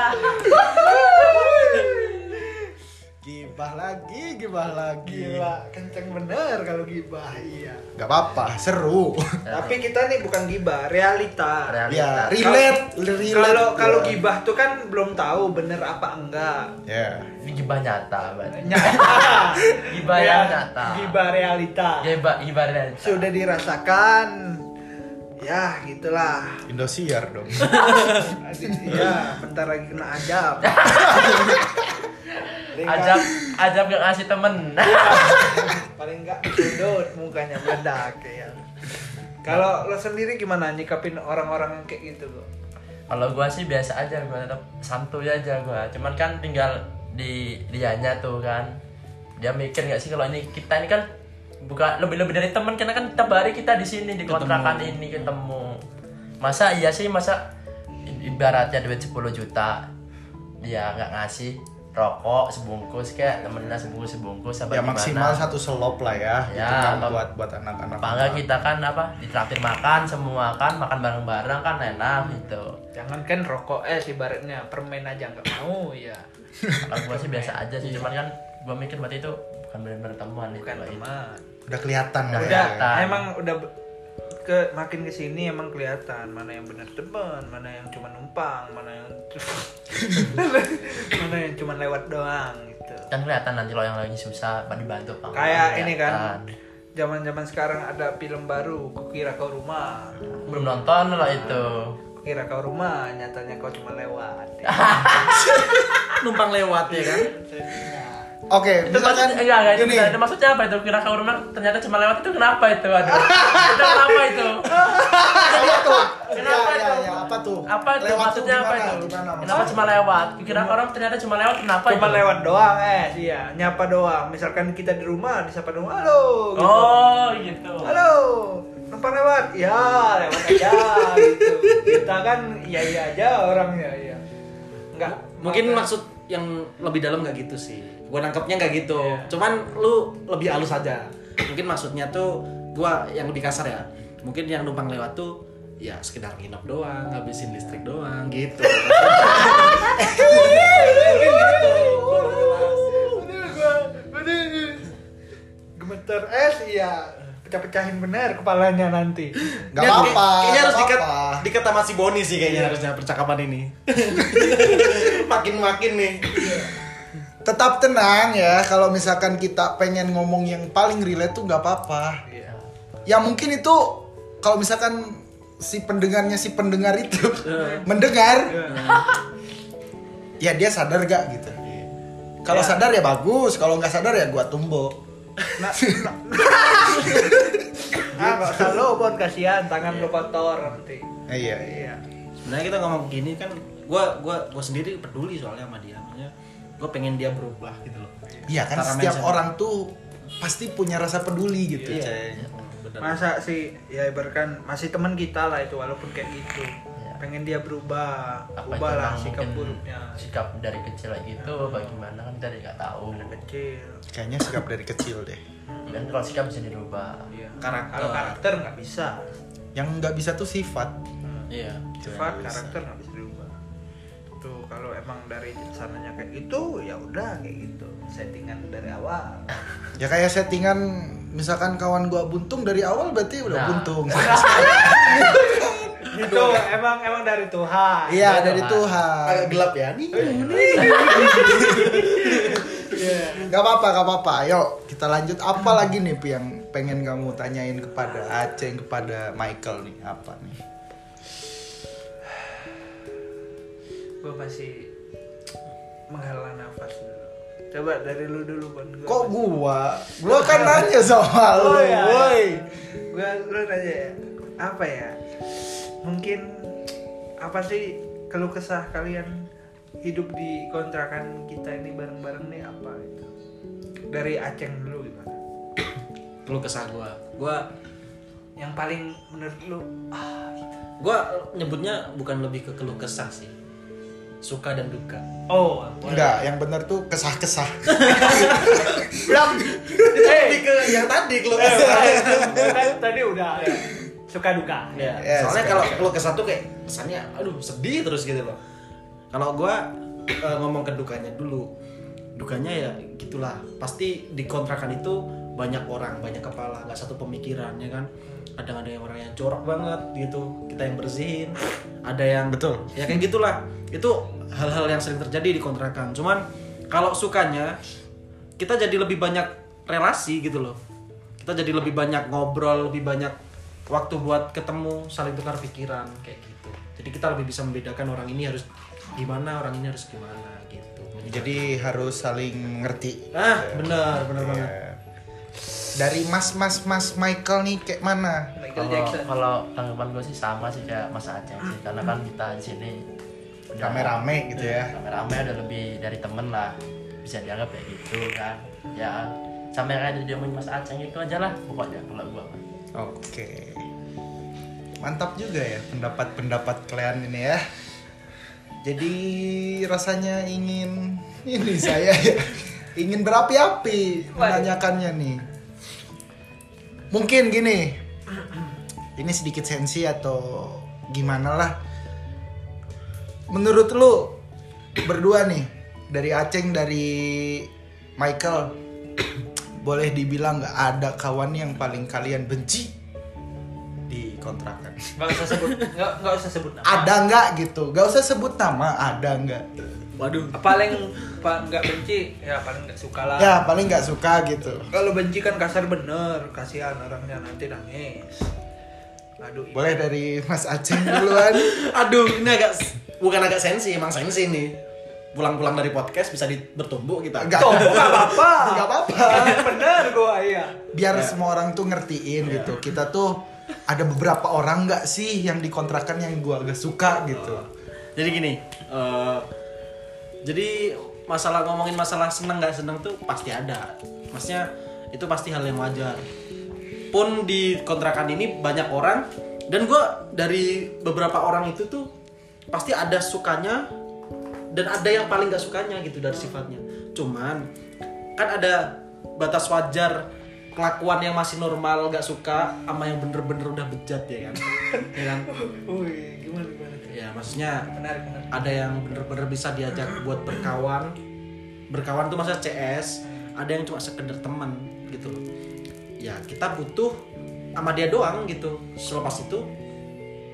Speaker 2: Gibah lagi, gibah lagi.
Speaker 1: gila kenceng bener kalau gibah iya
Speaker 2: Gak apa-apa, seru.
Speaker 1: tapi kita nih bukan gibah realita
Speaker 2: ya,
Speaker 4: realita
Speaker 2: relate, relate.
Speaker 1: kalau kalau
Speaker 2: Ya.
Speaker 1: gibah tuh kan belum tahu bener apa enggak
Speaker 2: Ya.
Speaker 4: ini gibah nyata berarti
Speaker 1: nyata
Speaker 4: Gibah yang nyata.
Speaker 1: gibah realita
Speaker 4: gibah gibah nyata
Speaker 1: sudah dirasakan ya gitulah
Speaker 2: Indosiar dong.
Speaker 1: Iya, bentar lagi kena ajab.
Speaker 4: Ajab
Speaker 1: nggak-
Speaker 4: ajab gak ngasih temen.
Speaker 1: Paling enggak sudut mukanya meledak ya. Kalau lo sendiri gimana nyikapin orang-orang yang kayak gitu, Bro?
Speaker 4: kalau gua sih biasa aja gua tetap santuy aja gua. Cuman kan tinggal di dianya tuh kan. Dia mikir nggak sih kalau ini kita ini kan bukan lebih lebih dari teman karena kan tiap hari kita di sini di kontrakan ini ketemu. Masa iya sih masa ibaratnya duit 10 juta dia nggak ngasih rokok sebungkus kayak temennya sebungkus sebungkus apa
Speaker 2: ya
Speaker 4: gimana
Speaker 2: maksimal satu selop lah ya.
Speaker 4: Ya,
Speaker 2: gitu kan buat buat anak-anak.
Speaker 4: apa enggak kita kan apa ditraktir makan semua kan makan bareng-bareng kan enak gitu
Speaker 1: Jangan kan rokok es ibaratnya permen aja nggak mau ya.
Speaker 4: kalau gua sih biasa aja sih cuman kan gua mikir berarti itu bukan benar-benar teman itu
Speaker 1: Bukan
Speaker 4: Pak.
Speaker 1: teman.
Speaker 2: Udah kelihatan
Speaker 4: Udah
Speaker 2: ya.
Speaker 4: kelihatan.
Speaker 1: emang udah ke makin ke sini emang kelihatan mana yang benar teman, mana yang cuma numpang, mana yang mana yang cuma lewat doang gitu.
Speaker 4: kan kelihatan nanti lo yang lagi susah dibantu enggak,
Speaker 1: Kayak ini kan, zaman-zaman sekarang ada film baru, Kukira Kau Rumah.
Speaker 4: belum nonton lah itu
Speaker 1: Kukira Kau Rumah, nyatanya kau cuma lewat.
Speaker 3: Numpang lewat ya kan.
Speaker 2: Oke,
Speaker 4: itu
Speaker 2: misalkan
Speaker 4: maksudnya enggak enggak itu,
Speaker 2: gini.
Speaker 4: benar. itu maksudnya apa itu kira kau rumah ternyata cuma lewat itu kenapa itu aduh itu kenapa itu
Speaker 2: Apa tuh?
Speaker 4: Kenapa
Speaker 2: ya,
Speaker 4: itu?
Speaker 2: ya, ya, apa tuh?
Speaker 4: apa itu
Speaker 2: Lewat tuh
Speaker 4: maksudnya apa
Speaker 2: gimana?
Speaker 4: itu
Speaker 2: Gimana,
Speaker 4: kenapa cuma lewat kira orang ternyata cuma lewat kenapa
Speaker 1: Cuma
Speaker 4: itu?
Speaker 1: lewat doang, eh, iya, nyapa doang. Misalkan kita di rumah, disapa doang, halo. Gitu.
Speaker 4: oh gitu
Speaker 1: Halo, numpang lewat? Ya, lewat aja gitu. Kita kan iya iya aja orangnya, ya. Enggak.
Speaker 3: Mungkin maksud yang lebih dalam nggak gitu sih. Gua nangkepnya nggak gitu.
Speaker 1: Iya.
Speaker 3: Cuman lu lebih halus aja. Mungkin maksudnya tuh gua yang lebih kasar ya. Mungkin yang numpang lewat tuh ya sekedar nginep doang, ngabisin listrik doang gitu. Mungkin gitu.
Speaker 1: Gemeter es, iya. Pecah-pecahin bener kepalanya nanti.
Speaker 2: Gak
Speaker 3: Ya,
Speaker 2: apa-apa.
Speaker 3: kayak- Kayaknya harus
Speaker 2: gak
Speaker 3: dikat,
Speaker 2: apa-apa.
Speaker 3: dikat sama si Boni sih kayaknya harusnya percakapan ini. Makin-makin nih.
Speaker 2: Tetap tenang ya kalau misalkan kita pengen ngomong yang paling relate tuh nggak apa-apa.
Speaker 1: Iya.
Speaker 2: Ya mungkin itu kalau misalkan si pendengarnya si pendengar itu mendengar, ya dia sadar gak gitu. Kalau
Speaker 1: Ya.
Speaker 2: sadar ya bagus, kalau nggak sadar ya gua tumbuk.
Speaker 1: Nah, ah, nggak usah lo, Bon, kasihan tangan lo kotor nanti.
Speaker 2: Iya.
Speaker 1: Iya.
Speaker 3: sebenarnya kita ngomong gini kan gua gua gua sendiri peduli soalnya sama dia gua pengen dia berubah gitu loh
Speaker 2: Iya kan
Speaker 3: Cara
Speaker 2: setiap
Speaker 3: mindset.
Speaker 2: orang tuh pasti punya rasa peduli gitu,
Speaker 1: Iya.
Speaker 2: Ceng.
Speaker 3: bener
Speaker 1: Masa sih ya ibaratkan masih teman kita lah itu walaupun kayak gitu. Pengen dia berubah,
Speaker 4: apa
Speaker 1: ubahlah sikap buruknya.
Speaker 4: sikap dari kecil lagi itu bagaimana kan kita nggak tahu
Speaker 1: Kecil.
Speaker 2: Kayaknya sikap dari kecil deh.
Speaker 4: kan kalau sikap bisa dirubah
Speaker 1: Iya.
Speaker 3: Karakter.
Speaker 1: Kalau karakter nggak bisa.
Speaker 2: Yang nggak bisa tuh sifat.
Speaker 3: iya
Speaker 1: Sifat karakter nggak bisa kalau emang dari sananya kayak gitu ya udah kayak gitu. Settingan dari awal.
Speaker 2: Ya kayak settingan misalkan kawan gua buntung dari awal berarti udah
Speaker 4: Nah.
Speaker 2: buntung.
Speaker 1: itu emang emang dari Tuhan.
Speaker 2: Iya
Speaker 4: Iya,
Speaker 2: dari
Speaker 4: Tuhan.
Speaker 2: Tuhan.
Speaker 3: agak gelap ya nih
Speaker 2: Gak apa-apa, gak apa-apa. Ayo kita lanjut. Apa lagi nih Pi, yang pengen kamu tanyain kepada Aceh, kepada Michael nih? Apa nih?
Speaker 1: Gue masih menghela nafas dulu. Coba dari lu dulu Bon. Gua
Speaker 2: Kok
Speaker 1: masih-
Speaker 2: gua? Gua kan nanya sama lu,
Speaker 1: Oh, iya.
Speaker 2: woi.
Speaker 1: Gua lu nanya ya. Apa ya? Mungkin apa sih keluh kesah kalian hidup di kontrakan kita ini bareng-bareng nih apa gitu dari Aceng dulu gimana
Speaker 3: Keluh kesah gua. Gua
Speaker 1: yang paling menurut lu ah gitu.
Speaker 3: gua nyebutnya bukan lebih ke keluh kesah sih. Suka dan duka.
Speaker 1: oh
Speaker 2: Enggak, yang bener tuh kesah-kesah.
Speaker 1: belum
Speaker 3: Lebih ke yang tadi keluh kesah.
Speaker 1: kan tadi udah suka duka
Speaker 3: Ya,
Speaker 2: Ya,
Speaker 3: soalnya kalau keluh kesah tuh kayak kesannya aduh sedih terus gitu loh. Kalau gua eh, ngomong ke dukanya dulu. Dukanya ya gitulah. Pasti di kontrakan itu banyak orang, banyak kepala, nggak satu pemikiran ya kan. Kadang ada yang orang yang jorok banget gitu. Kita yang bersihin, ada yang
Speaker 2: Betul.
Speaker 3: Ya kayak gitulah. Itu hal-hal yang sering terjadi di kontrakan. Cuman kalau sukanya kita jadi lebih banyak relasi gitu loh. Kita jadi lebih banyak ngobrol, lebih banyak waktu buat ketemu, saling tukar pikiran kayak gitu. Jadi kita lebih bisa membedakan orang ini harus gimana, orang ini harus gimana gitu.
Speaker 2: Jadi harus saling ngerti.
Speaker 3: ah, benar, benar banget.
Speaker 2: Dari Mas Mas Mas Michael nih kayak mana?
Speaker 1: Michael
Speaker 4: Kalau kalau tanggapan gue sih sama sih kayak Mas Aceh sih, karena kan kita di sini
Speaker 2: Rame-rame gitu ya.
Speaker 4: Rame-rame udah lebih dari temen lah, bisa dianggap kayak gitu kan. Ya sama yang kayak diomongin Mas Aceh itu aja lah pokoknya kalau gua. mah.
Speaker 2: Oke. Mantap juga ya pendapat-pendapat kalian ini ya. Jadi rasanya ingin ini saya ya ingin berapi-api menanyakannya nih. Mungkin gini. Ini sedikit sensi atau gimana lah. Menurut lu berdua nih dari Aceng dari Michael boleh dibilang nggak ada kawan yang paling kalian benci di kontrakan?
Speaker 1: Nggak usah sebut nggak nggak usah sebut nama.
Speaker 2: Ada nggak gitu? Nggak usah sebut nama ada nggak
Speaker 3: Waduh.
Speaker 1: paling pa- nggak benci? Ya paling nggak suka lah.
Speaker 2: Ya paling nggak suka gitu.
Speaker 1: Kalau benci kan kasar bener. Kasihan orangnya nanti nangis. Aduh
Speaker 2: boleh dari Mas Aceng duluan.
Speaker 3: Aduh, ini agak bukan agak sensi, emang sensi nih. Pulang-pulang dari podcast bisa di, bertumbuh kita.
Speaker 2: nggak.
Speaker 1: Apa-apa.
Speaker 2: Nggak apa-apa.
Speaker 1: Bener gua iya.
Speaker 2: Biar semua orang tuh ngertiin gitu. Kita tuh ada beberapa orang nggak sih yang di kontrakan yang gua agak suka gitu.
Speaker 3: Jadi gini, eh, jadi masalah ngomongin masalah seneng nggak seneng tuh pasti ada. Maksudnya itu pasti hal yang wajar. Pun di kontrakan ini banyak orang dan gue dari beberapa orang itu tuh pasti ada sukanya dan ada yang paling gak sukanya gitu dari sifatnya. Cuman kan ada batas wajar kelakuan yang masih normal gak suka sama yang bener-bener udah bejat ya kan, ya kan?
Speaker 1: Wih, gimana gimana
Speaker 3: Ya maksudnya
Speaker 1: menarik menarik
Speaker 3: ada yang bener-bener bisa diajak buat berkawan. Berkawan tuh masa CS ada yang cuma sekedar teman gitu loh. Ya kita butuh sama dia doang gitu. Selepas itu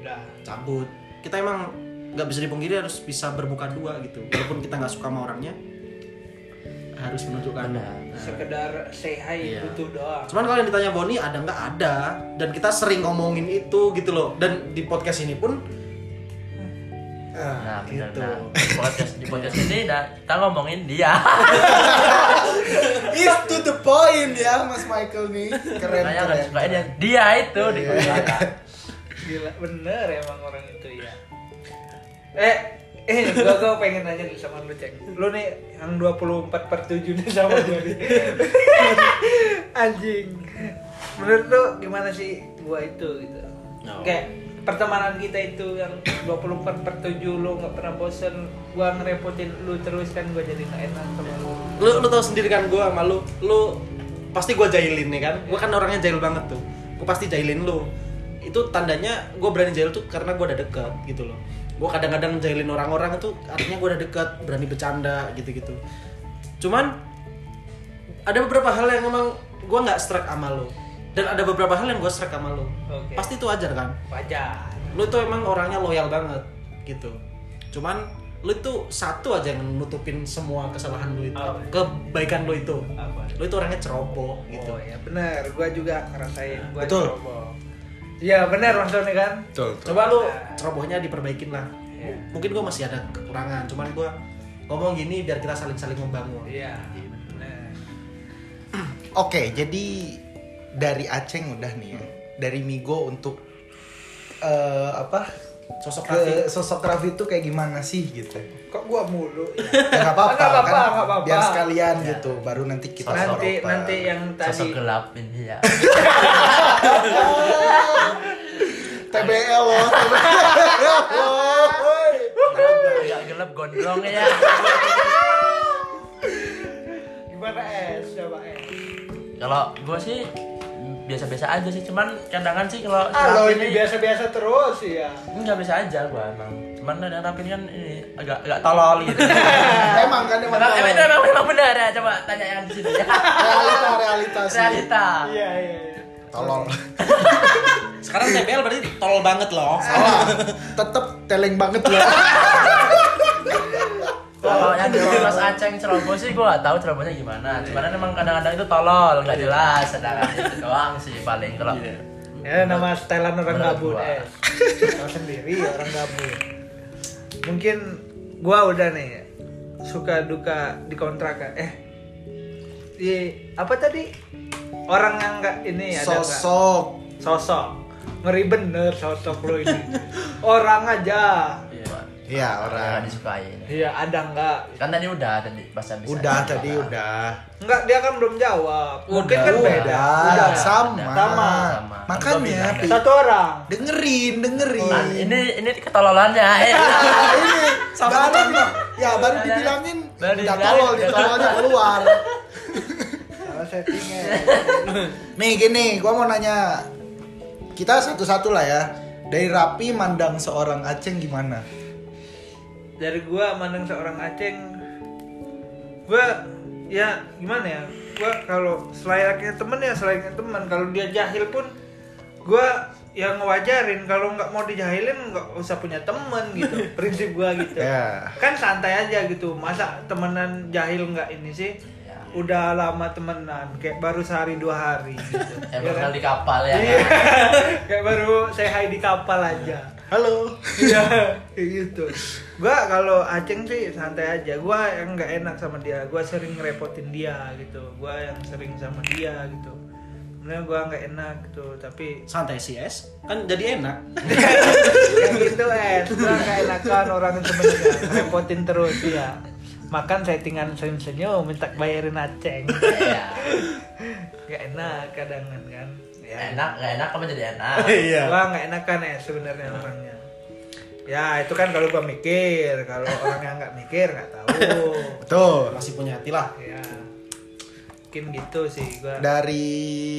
Speaker 1: udah.
Speaker 3: cabut. Kita emang nggak bisa dipungkiri harus bisa bermuka dua gitu. Walaupun kita nggak suka sama orangnya harus menunjukkan.
Speaker 4: Benar.
Speaker 3: Nah,
Speaker 1: sekedar say hi
Speaker 3: Iya.
Speaker 1: butuh doang.
Speaker 3: Cuman kalau yang ditanya Boni ada nggak? Ada. Dan kita sering ngomongin itu gitu loh. Dan di podcast ini pun
Speaker 4: Nah, benar
Speaker 3: gitu.
Speaker 4: nah. Di podcast di podcast ini dah kita ngomongin dia.
Speaker 2: is to the point ya Mas Michael nih keren
Speaker 4: Makanya
Speaker 2: keren
Speaker 4: nggak sukain yang dia itu di kontrakan.
Speaker 1: gila bener emang orang itu ya eh eh gua, gua pengen nanya nih sama lu cek lu nih yang 24 per 7 nih sama gua nih anjing menurut lu gimana sih gua itu gitu
Speaker 3: No.
Speaker 1: kayak pertemanan kita itu yang 24 per 7 lu nggak pernah bosen gua ngerepotin lu terus kan gua jadi nggak enak sama lu.
Speaker 3: Lu lu tau sendiri kan gue sama lu lu pasti gue jahilin nih kan? Gue kan orangnya jahil banget tuh. Gue pasti jahilin lu. Itu tandanya gue berani jahil tuh karena gue udah deket gitu loh. Gue kadang-kadang jahilin orang-orang itu artinya gue udah deket berani bercanda gitu-gitu. Cuman ada beberapa hal yang emang gue nggak strike sama lu dan ada beberapa hal yang gue strike sama lu
Speaker 1: Oke.
Speaker 3: pasti itu wajar kan
Speaker 1: wajar
Speaker 3: lu tuh emang orangnya loyal banget gitu cuman lu tuh satu aja yang nutupin semua kesalahan lu itu
Speaker 1: Apa?
Speaker 3: kebaikan lu itu
Speaker 1: apa
Speaker 3: lu itu orangnya ceroboh gitu
Speaker 1: Oh ya benar, gua juga ngerasain
Speaker 2: Betul.
Speaker 1: ceroboh. Iya benar maksudnya kan.
Speaker 2: betul
Speaker 3: coba lu cerobohnya diperbaikin lah
Speaker 1: Iya.
Speaker 3: mungkin gua masih ada kekurangan cuman gua ngomong gini biar kita saling saling membangun
Speaker 1: Iya. Benar.
Speaker 2: Oke, jadi dari Aceng udah nih ya. Dari Migo untuk eh, apa?
Speaker 3: Sosok
Speaker 2: ke
Speaker 3: Raffi.
Speaker 2: sosok Raffi itu kayak gimana sih gitu
Speaker 1: Kok gua mulu? ya?
Speaker 2: ya nggak apa-apa kan
Speaker 1: apa-apa.
Speaker 2: biar sekalian gitu baru nanti kita
Speaker 1: nanti
Speaker 2: sorotan.
Speaker 1: nanti yang
Speaker 4: Sosok
Speaker 1: tadi
Speaker 4: gelap ini ya.
Speaker 2: TBL loh TBL loh
Speaker 4: Agak gelap gondrong ya.
Speaker 1: gimana es coba es.
Speaker 4: Kalau gue sih biasa-biasa aja sih, cuman kadang sih kalau
Speaker 1: Ah ini biasa-biasa terus ya.
Speaker 4: Enggak bisa aja gua emang. Cuman ada Raffi kan ini agak agak tolol gitu.
Speaker 2: emang kan emang
Speaker 4: Emang, emang, emang, memang benar ya, coba tanya yang di sini ya.
Speaker 2: realita realita sih
Speaker 4: Realita.
Speaker 1: Iya iya. iya.
Speaker 2: tolol
Speaker 3: Sekarang TBL berarti tol banget loh.
Speaker 2: salah tetep teleng banget ya
Speaker 4: Kalau yang di Mas Aceng Ceroboh sih gua gak tahu Cerobohnya gimana. Cuman emang kadang-kadang itu tolol, nggak jelas. Sedangkan itu doang sih paling kalau
Speaker 1: Ya nama setelan orang
Speaker 4: Menurut
Speaker 1: gabut. Tahu sendiri orang gabut. Mungkin gua udah nih suka duka di kontrakan. Eh di apa tadi orang yang nggak ini ada nggak?
Speaker 2: sosok
Speaker 1: sosok ngeri bener sosok lo ini orang aja
Speaker 2: iya
Speaker 4: orang
Speaker 2: orang
Speaker 4: nggak disukai.
Speaker 1: iya ada nggak
Speaker 4: Kan tadi udah tadi bahasa bisa.
Speaker 2: udah tadi udah
Speaker 1: Enggak, dia kan belum jawab. Mungkin kan
Speaker 2: udah,
Speaker 1: beda.
Speaker 2: udah, sama.
Speaker 1: Sama.
Speaker 4: Sama.
Speaker 2: makanya
Speaker 4: Kan
Speaker 1: Satu orang.
Speaker 2: dengerin dengerin
Speaker 4: Kan ini ini ketololannya ya.
Speaker 2: Nah, ini baru di- ya baru dibilangin
Speaker 4: Baru
Speaker 2: udah tolol tololnya keluar
Speaker 1: Salah settingnya.
Speaker 2: nih gini gua mau nanya kita satu-satu lah ya dari Rapi mandang seorang Aceng gimana
Speaker 1: Dari gua mandang seorang Aceng gua ya gimana ya? Gua kalau selayaknya temen ya selayaknya teman. Kalau dia jahil pun gua yang ngewajarin kalau nggak mau dijahilin nggak usah punya temen gitu prinsip gua gitu
Speaker 2: Ya.
Speaker 1: kan santai aja gitu masa temenan jahil nggak ini sih
Speaker 4: Ya.
Speaker 1: udah lama temenan kayak baru sehari dua hari gitu
Speaker 4: Emang
Speaker 1: Ya kan?
Speaker 4: kali kapal ya.
Speaker 1: Iya. kayak baru saya hai di kapal aja
Speaker 2: halo
Speaker 1: Iya, kayak gitu. Gua kalau Aceng sih santai aja. Gua yang nggak enak sama dia. Gua sering ngerepotin dia gitu. Gua yang sering sama dia gitu. Sebenarnya gua nggak enak gitu, tapi
Speaker 3: Santai sih es. Kan jadi enak.
Speaker 1: kayak gitu es. Gua nggak enakan orang sebenarnya ngerepotin terus ya. Makan settingan senyum-senyum minta bayarin Aceng.
Speaker 4: Iya.
Speaker 1: Gak enak kadang kan. Ya,
Speaker 4: Enak, nggak enak apa jadi enak?
Speaker 3: Iya.
Speaker 1: Gua nggak enakan ya sebenarnya orangnya. Ya itu kan kalau gua mikir, kalau orang yang nggak mikir nggak tahu.
Speaker 2: betul
Speaker 3: Masih punya hati lah.
Speaker 1: ya mungkin gitu sih gua.
Speaker 2: dari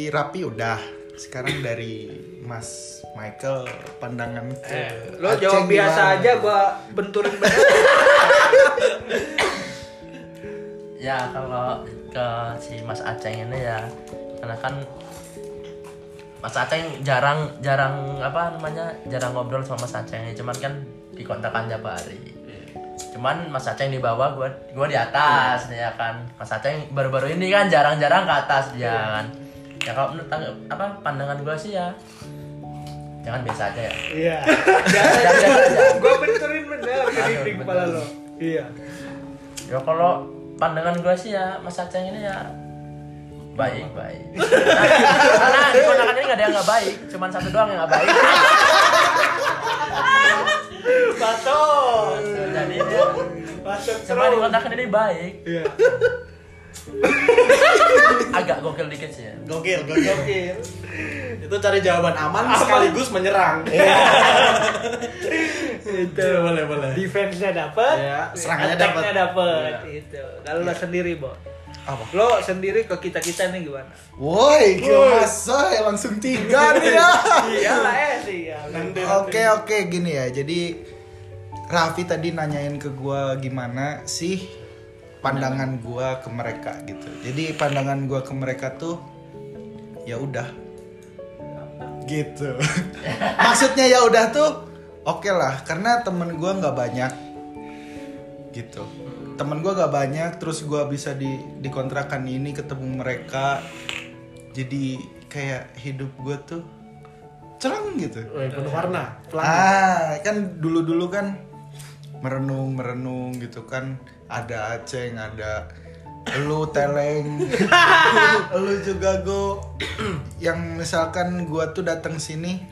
Speaker 2: Rapi udah sekarang dari Mas Michael pandangan ke
Speaker 1: Eh, lo
Speaker 2: Aceng
Speaker 1: jawab biasa
Speaker 2: gimana?
Speaker 1: aja gua benturin bener.
Speaker 4: Ya kalau ke si Mas Aceng ini ya karena kan Mas Aceng jarang jarang apa namanya jarang ngobrol sama Mas Aceng cuman kan di kontrakan tiap hari. Cuman Mas Aceng di bawah gua gua di atas nih ya kan. Mas Aceng baru-baru ini kan jarang-jarang ke atas dia kan. Ya kalau menurut apa pandangan gua sih ya jangan biasa aja ya.
Speaker 1: Iya.
Speaker 4: Jangan biasa aja.
Speaker 1: Gua benturin bener ke dinding kepala lo. Iya.
Speaker 4: ya kalau pandangan gue sih ya Mas Aceng ini ya baik baik karena di kontrakan ini gak ada yang nggak baik cuman satu doang yang nggak baik
Speaker 1: Patos.
Speaker 4: jadi cuma di kontrakan ini baik
Speaker 1: Iya.
Speaker 4: agak gokil dikit sih ya
Speaker 3: Gokil, gokil.
Speaker 1: Gokil.
Speaker 3: Itu cari jawaban aman, sekaligus menyerang.
Speaker 1: Itu.
Speaker 3: boleh, boleh.
Speaker 1: Defense-nya dapat,
Speaker 3: Iya, serangannya dapat.
Speaker 1: dapat. Itu. Kalau lo sendiri, Bo.
Speaker 2: Apa
Speaker 1: Lo sendiri ke kita-kita nih gimana?
Speaker 2: woi masa ya langsung tiga nih ya
Speaker 1: Iya lah eh sih ya.
Speaker 2: Oke oke gini ya. Jadi Raffi tadi nanyain ke gua gimana sih pandangan gua ke mereka gitu. Jadi pandangan gua ke mereka tuh ya udah gitu. Maksudnya ya udah tuh oke lah karena temen gua nggak banyak gitu. Temen gua gak banyak terus gua bisa di di kontrakan ini ketemu mereka. Jadi kayak hidup gua tuh cerang gitu.
Speaker 3: Woi, penuh warna. Pelan.
Speaker 2: Ah, kan dulu-dulu kan merenung-merenung gitu kan ada Aceng, ada lu Teleng, lu juga go yang misalkan gua tuh datang sini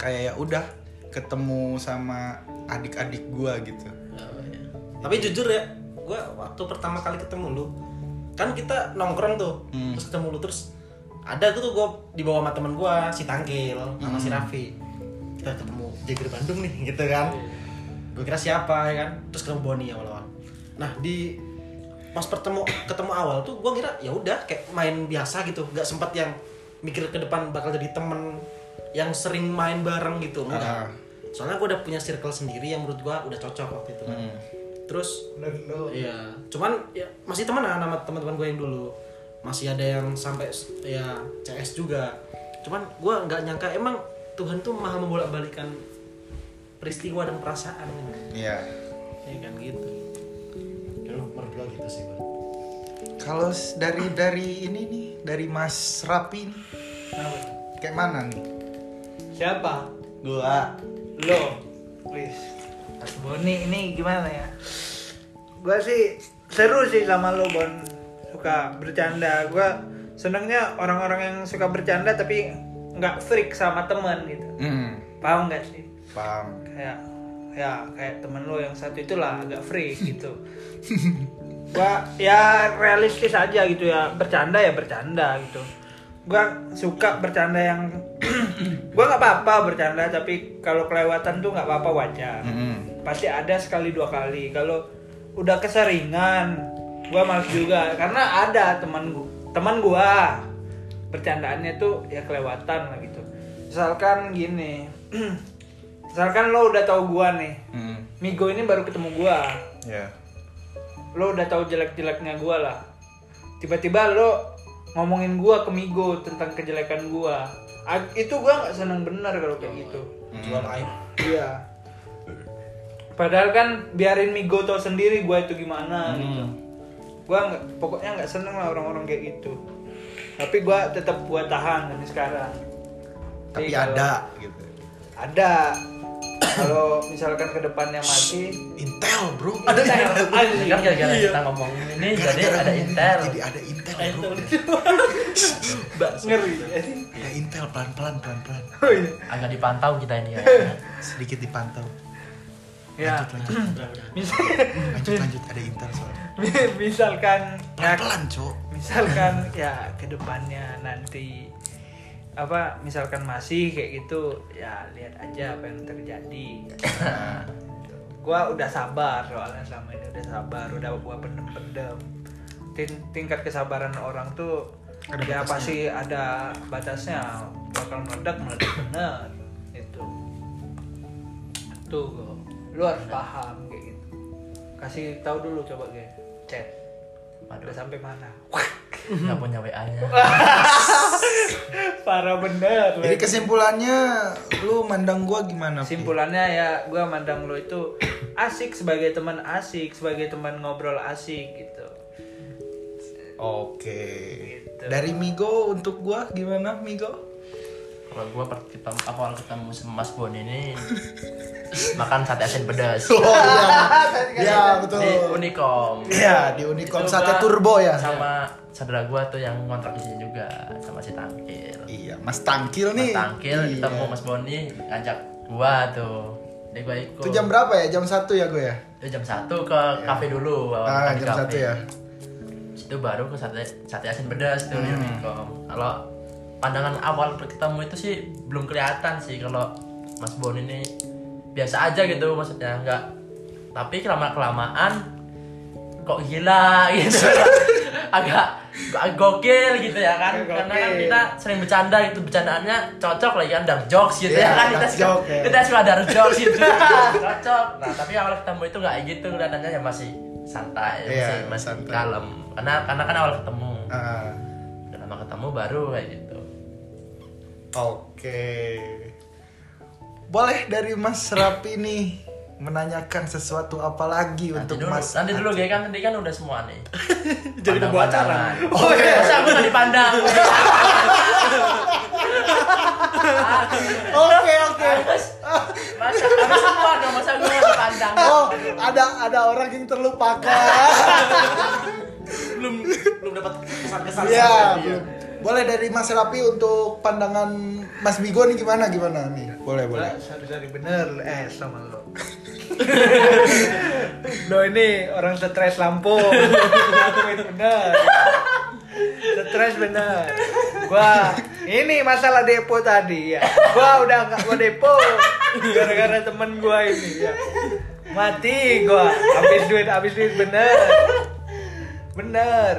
Speaker 2: kayak ya udah ketemu sama adik-adik gua gitu.
Speaker 3: Oh. Tapi jujur ya, gue waktu pertama kali ketemu lu, kan kita nongkrong tuh, terus ketemu lu terus ada tuh gue dibawa sama temen gue si Tangkil sama si Raffi, kita ketemu Jagger Bandung nih gitu kan, gue kira siapa ya kan, terus ketemu Boni awal-awal. Nah di pas pertemu ketemu awal tuh gue kira ya udah kayak main biasa gitu, nggak sempat yang mikir ke depan bakal jadi temen yang sering main bareng gitu, enggak.
Speaker 2: Ah.
Speaker 3: Soalnya gue udah punya circle sendiri yang menurut gue udah cocok waktu itu kan. Terus Iya, cuman ya masih temenan sama teman-teman gue yang dulu. Masih ada yang sampai ya CS juga. Cuman gue nggak nyangka emang Tuhan tuh maha membolak-balikan peristiwa dan perasaan.
Speaker 2: Iya.
Speaker 3: Ya kan gitu. Kalau menurut gue gitu sih, Bang.
Speaker 2: Kalau dari dari ini nih, dari Mas Rapi nih, kayak mana nih?
Speaker 1: Siapa?
Speaker 2: Gua
Speaker 1: Lo. Wis. Mas Boni ini gimana ya? Gua sih seru sih sama lo Bon. Suka bercanda. Gua senengnya orang-orang yang suka bercanda tapi nggak freak sama teman gitu.
Speaker 2: hmm,
Speaker 1: Paham nggak sih?
Speaker 2: paham.
Speaker 1: kayak ya kayak temen lo yang satu itulah agak freak gitu gua ya realistis aja gitu ya bercanda ya bercanda gitu gua suka bercanda yang gua nggak apa-apa bercanda tapi kalau kelewatan tuh nggak apa-apa wajar
Speaker 2: Mm-mm.
Speaker 1: Pasti ada sekali dua kali. Kalau udah keseringan gua males juga. Karena ada teman gua teman gua. Bercandaannya tuh ya kelewatan lah gitu. Misalkan gini misalkan lo udah tahu gua nih
Speaker 2: Mm,
Speaker 1: Migo ini baru ketemu gua.
Speaker 2: Ya.
Speaker 1: lo udah tahu jelek-jeleknya gua lah. Tiba-tiba lo ngomongin gua ke Migo tentang kejelekan gua. Ag- itu gua nggak seneng bener kalau kayak gitu.
Speaker 3: Jual aib.
Speaker 1: Iya. Padahal kan biarin Migo tau sendiri gue itu gimana gitu. Gue nggak, pokoknya nggak seneng lah orang-orang kayak gitu. Tapi gue tetap buat tahan sampai sekarang.
Speaker 2: Tapi
Speaker 1: Jadi kalau-
Speaker 2: ada gitu.
Speaker 1: Ada. kalau misalkan ke depannya masih
Speaker 2: Intel, Bro.
Speaker 1: ada anjing.
Speaker 4: kan gara-gara kita ngomong ini jadi
Speaker 2: Gara-gara
Speaker 4: ada
Speaker 2: ngomong,
Speaker 4: intel.
Speaker 2: Jadi ada Intel, Bro.
Speaker 1: ngeri.
Speaker 2: Ada Intel pelan-pelan pelan-pelan.
Speaker 1: Oh iya.
Speaker 4: Agak dipantau kita ini ya.
Speaker 2: Sedikit dipantau.
Speaker 1: Ya.
Speaker 2: Lanjut, lanjut. Lanjut, lanjut. Ada Intel soalnya.
Speaker 1: misalkan ya,
Speaker 2: Pelan-pelan, Cok.
Speaker 1: misalkan ya ke depannya nanti apa misalkan masih kayak gitu ya lihat aja apa yang terjadi
Speaker 2: Nah,
Speaker 1: gua udah sabar soalnya selama ini udah sabar udah gua pendem-pendem Tin- tingkat kesabaran orang tuh
Speaker 2: Ada
Speaker 1: ya
Speaker 2: batasnya.
Speaker 1: pasti ada batasnya bakal meledak meledak bener itu tuh. Lu harus paham kayak gitu kasih tahu dulu coba gue chat udah sampai mana
Speaker 4: Nggak punya WA-nya.
Speaker 1: parah bener
Speaker 2: Jadi kesimpulannya lu mandang gua gimana? Pi?
Speaker 1: Simpulannya ya gue mandang lo itu asik sebagai teman asik sebagai teman ngobrol asik gitu
Speaker 2: Oke.
Speaker 1: Gitu.
Speaker 2: Dari Migo untuk gua gimana Migo?
Speaker 4: Kalau gua per- ketemu awal ketemu sama Mas Bon ini makan sate asin pedas
Speaker 2: Oh iya. Iya, betul.
Speaker 4: di Unicom.
Speaker 2: Iya, di Unicom
Speaker 4: Itu
Speaker 2: sate
Speaker 4: gua
Speaker 2: turbo ya.
Speaker 4: Sama saudara gua tuh yang ngontrak di sini juga sama si Tangkil.
Speaker 2: Iya, Mas Tangkil nih.
Speaker 4: Mas Tangkil
Speaker 2: Iya.
Speaker 4: ketemu Mas Boni ngajak gua tuh. Jadi gua ikut.
Speaker 2: Itu jam berapa ya? Jam 1 ya gue ya?
Speaker 4: Itu jam 1 ke kafe dulu.
Speaker 2: Ah,
Speaker 4: di
Speaker 2: jam
Speaker 4: kafe.
Speaker 2: 1 ya.
Speaker 4: Situ baru ke sate sate asin pedas tuh di
Speaker 2: Hmm.
Speaker 4: Unicom. Kalau pandangan awal ketemu itu sih belum kelihatan sih kalau Mas Bon ini. Biasa aja gitu maksudnya nggak. Tapi kelama kelamaan kok gila gitu. Agak agak gokil gitu ya kan.
Speaker 1: Agak
Speaker 4: karena kan
Speaker 1: gokil.
Speaker 4: kita sering bercanda gitu bercandaannya cocok lagi kan dark jokes gitu
Speaker 2: Iya,
Speaker 4: ya kan kita suka
Speaker 2: joke, ya.
Speaker 4: kita suka dark jokes gitu. Cocok. Nah tapi awal ketemu itu nggak gitu kelihatannya ya masih santai
Speaker 2: Iya,
Speaker 4: masih masih
Speaker 2: santai.
Speaker 4: kalem. Karena karena kan awal ketemu.
Speaker 2: Ah,
Speaker 4: udah lama ketemu baru kayak gitu
Speaker 2: Oke. Boleh dari Mas Rapi nih menanyakan sesuatu apa lagi
Speaker 4: nanti
Speaker 2: untuk
Speaker 4: dulu
Speaker 2: Mas
Speaker 4: nanti dulu kayak kan tadi kan udah semua nih
Speaker 3: Jadi udah buat acara.
Speaker 4: Pandang-pandangan. oh iya masa aku dipandang
Speaker 2: Oke, oke.
Speaker 4: harus masa harus semua dong masa gue nggak dipandang
Speaker 2: Oh, ada ada orang yang terlupakan.
Speaker 3: belum belum dapat kesan-kesan
Speaker 2: Iya, belum. Boleh dari Mas Rapi untuk pandangan Mas Migo nih gimana gimana nih? Boleh boleh.
Speaker 1: Sorry, sorry, bener. Eh sama lo. Lo ini orang stres Lampung. Itu itu bener. Stres bener. Gua ini masalah depo tadi ya. Gua udah nggak gua depo. Gara-gara temen gua ini ya. Mati gua. Habis duit habis duit bener. Bener.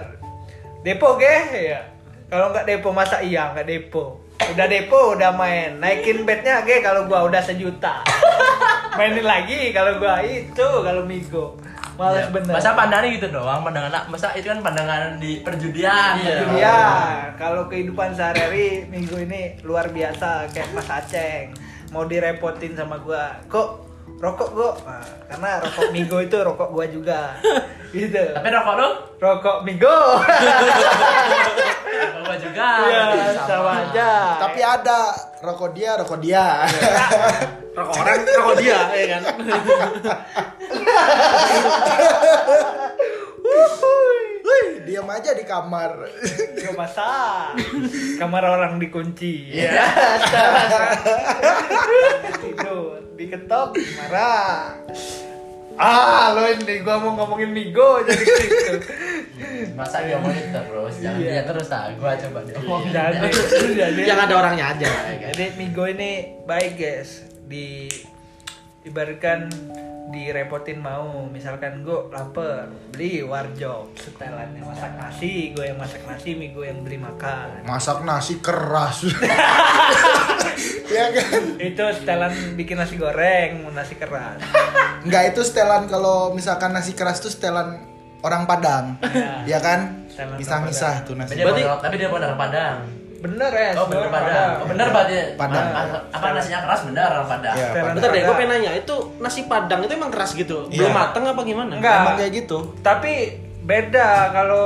Speaker 1: Depo ge ya kalau nggak depo masa iya nggak depo? Udah depo udah main. Naikin bednya ge kalau gua udah sejuta. Mainin lagi kalau gua itu kalau migo. Males
Speaker 4: Ya,
Speaker 1: bener.
Speaker 4: Masa pandangannya gitu doang, pandangan masa itu kan pandangan di perjudian.
Speaker 3: Iya.
Speaker 4: gitu.
Speaker 1: Iya, kalau kehidupan sehari-hari minggu ini luar biasa kayak Mas Aceng mau direpotin sama gua. Kok rokok gua? Nah, karena rokok Migo itu rokok gua juga. Gitu.
Speaker 4: Tapi rokok lu?
Speaker 1: Rokok Migo.
Speaker 4: Rokok gua juga.
Speaker 1: Iya, sama aja.
Speaker 2: Tapi ada rokok dia, rokok dia.
Speaker 3: Rokok orang, rokok dia, ya kan?
Speaker 2: Wih, diam aja di kamar.
Speaker 1: Gak masak. Kamar orang dikunci.
Speaker 4: Iya.
Speaker 1: Tidur, diketok, marah. Ah, lo ini gua mau ngomongin Migo jadi gitu.
Speaker 4: Masa dia ngomongin terus, jangan
Speaker 1: Iya.
Speaker 4: dia terus lah. Gua coba dia ngomongin.
Speaker 1: Jadi, jadi
Speaker 3: Yang ada orangnya aja, ya?
Speaker 1: Jadi Migo ini baik guys di ibaratkan direpotin mau misalkan gue lapar beli warjok setelannya masak nasi gue yang masak nasi Migo yang beli makan
Speaker 2: Masak nasi keras. ya kan?
Speaker 1: itu setelan bikin nasi goreng nasi keras
Speaker 2: Enggak itu setelan kalau misalkan nasi keras tuh setelan orang Padang.
Speaker 1: Iya.
Speaker 2: ya kan?
Speaker 1: Setelan orang
Speaker 2: Misah-misah tuh nasi.
Speaker 4: Tapi dia
Speaker 3: Berarti-
Speaker 4: tapi dia bener Padang.
Speaker 1: Bener ya
Speaker 4: Oh bener Padang. Oh, bener.
Speaker 2: Padang.
Speaker 4: Ah, Apa nasinya keras bener orang Padang.
Speaker 2: Iya.
Speaker 1: Setelan
Speaker 3: Bentar deh, gue
Speaker 1: Padang.
Speaker 3: pengen nanya, itu nasi padang itu emang keras gitu?
Speaker 2: Iya.
Speaker 3: Belum mateng apa gimana?
Speaker 1: Enggak.
Speaker 2: Emang kayak gitu.
Speaker 1: tapi beda kalau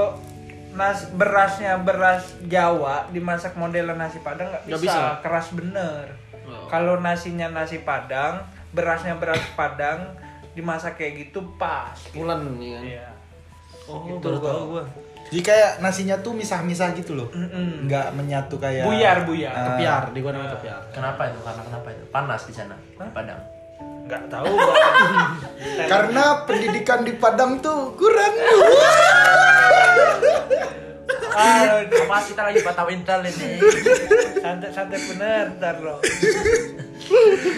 Speaker 1: nas berasnya beras Jawa dimasak modelan nasi Padang nggak bisa.
Speaker 3: bisa.
Speaker 1: keras bener
Speaker 3: Oh.
Speaker 1: kalau nasinya nasi Padang berasnya beras Padang dimasak kayak gitu pas
Speaker 3: Bulan, ya kan?
Speaker 1: Iya.
Speaker 3: Oh,
Speaker 1: Gitu
Speaker 3: baru
Speaker 1: gua.
Speaker 3: tahu.
Speaker 2: Jadi kayak nasinya tuh misah-misah gitu loh.
Speaker 1: Mm-mm.
Speaker 2: Enggak menyatu kayak
Speaker 1: Buyar, buyar.
Speaker 2: Ah,
Speaker 3: Kepiar, di gua namanya kepiar.
Speaker 4: Kenapa itu? Karena kenapa itu? Panas di sana. Di Padang.
Speaker 1: nggak tahu gua.
Speaker 2: Karena pendidikan di Padang tuh kurang.
Speaker 1: Ah,
Speaker 4: Apa kita lagi patah intel ini?
Speaker 1: santai santai bener ntar lo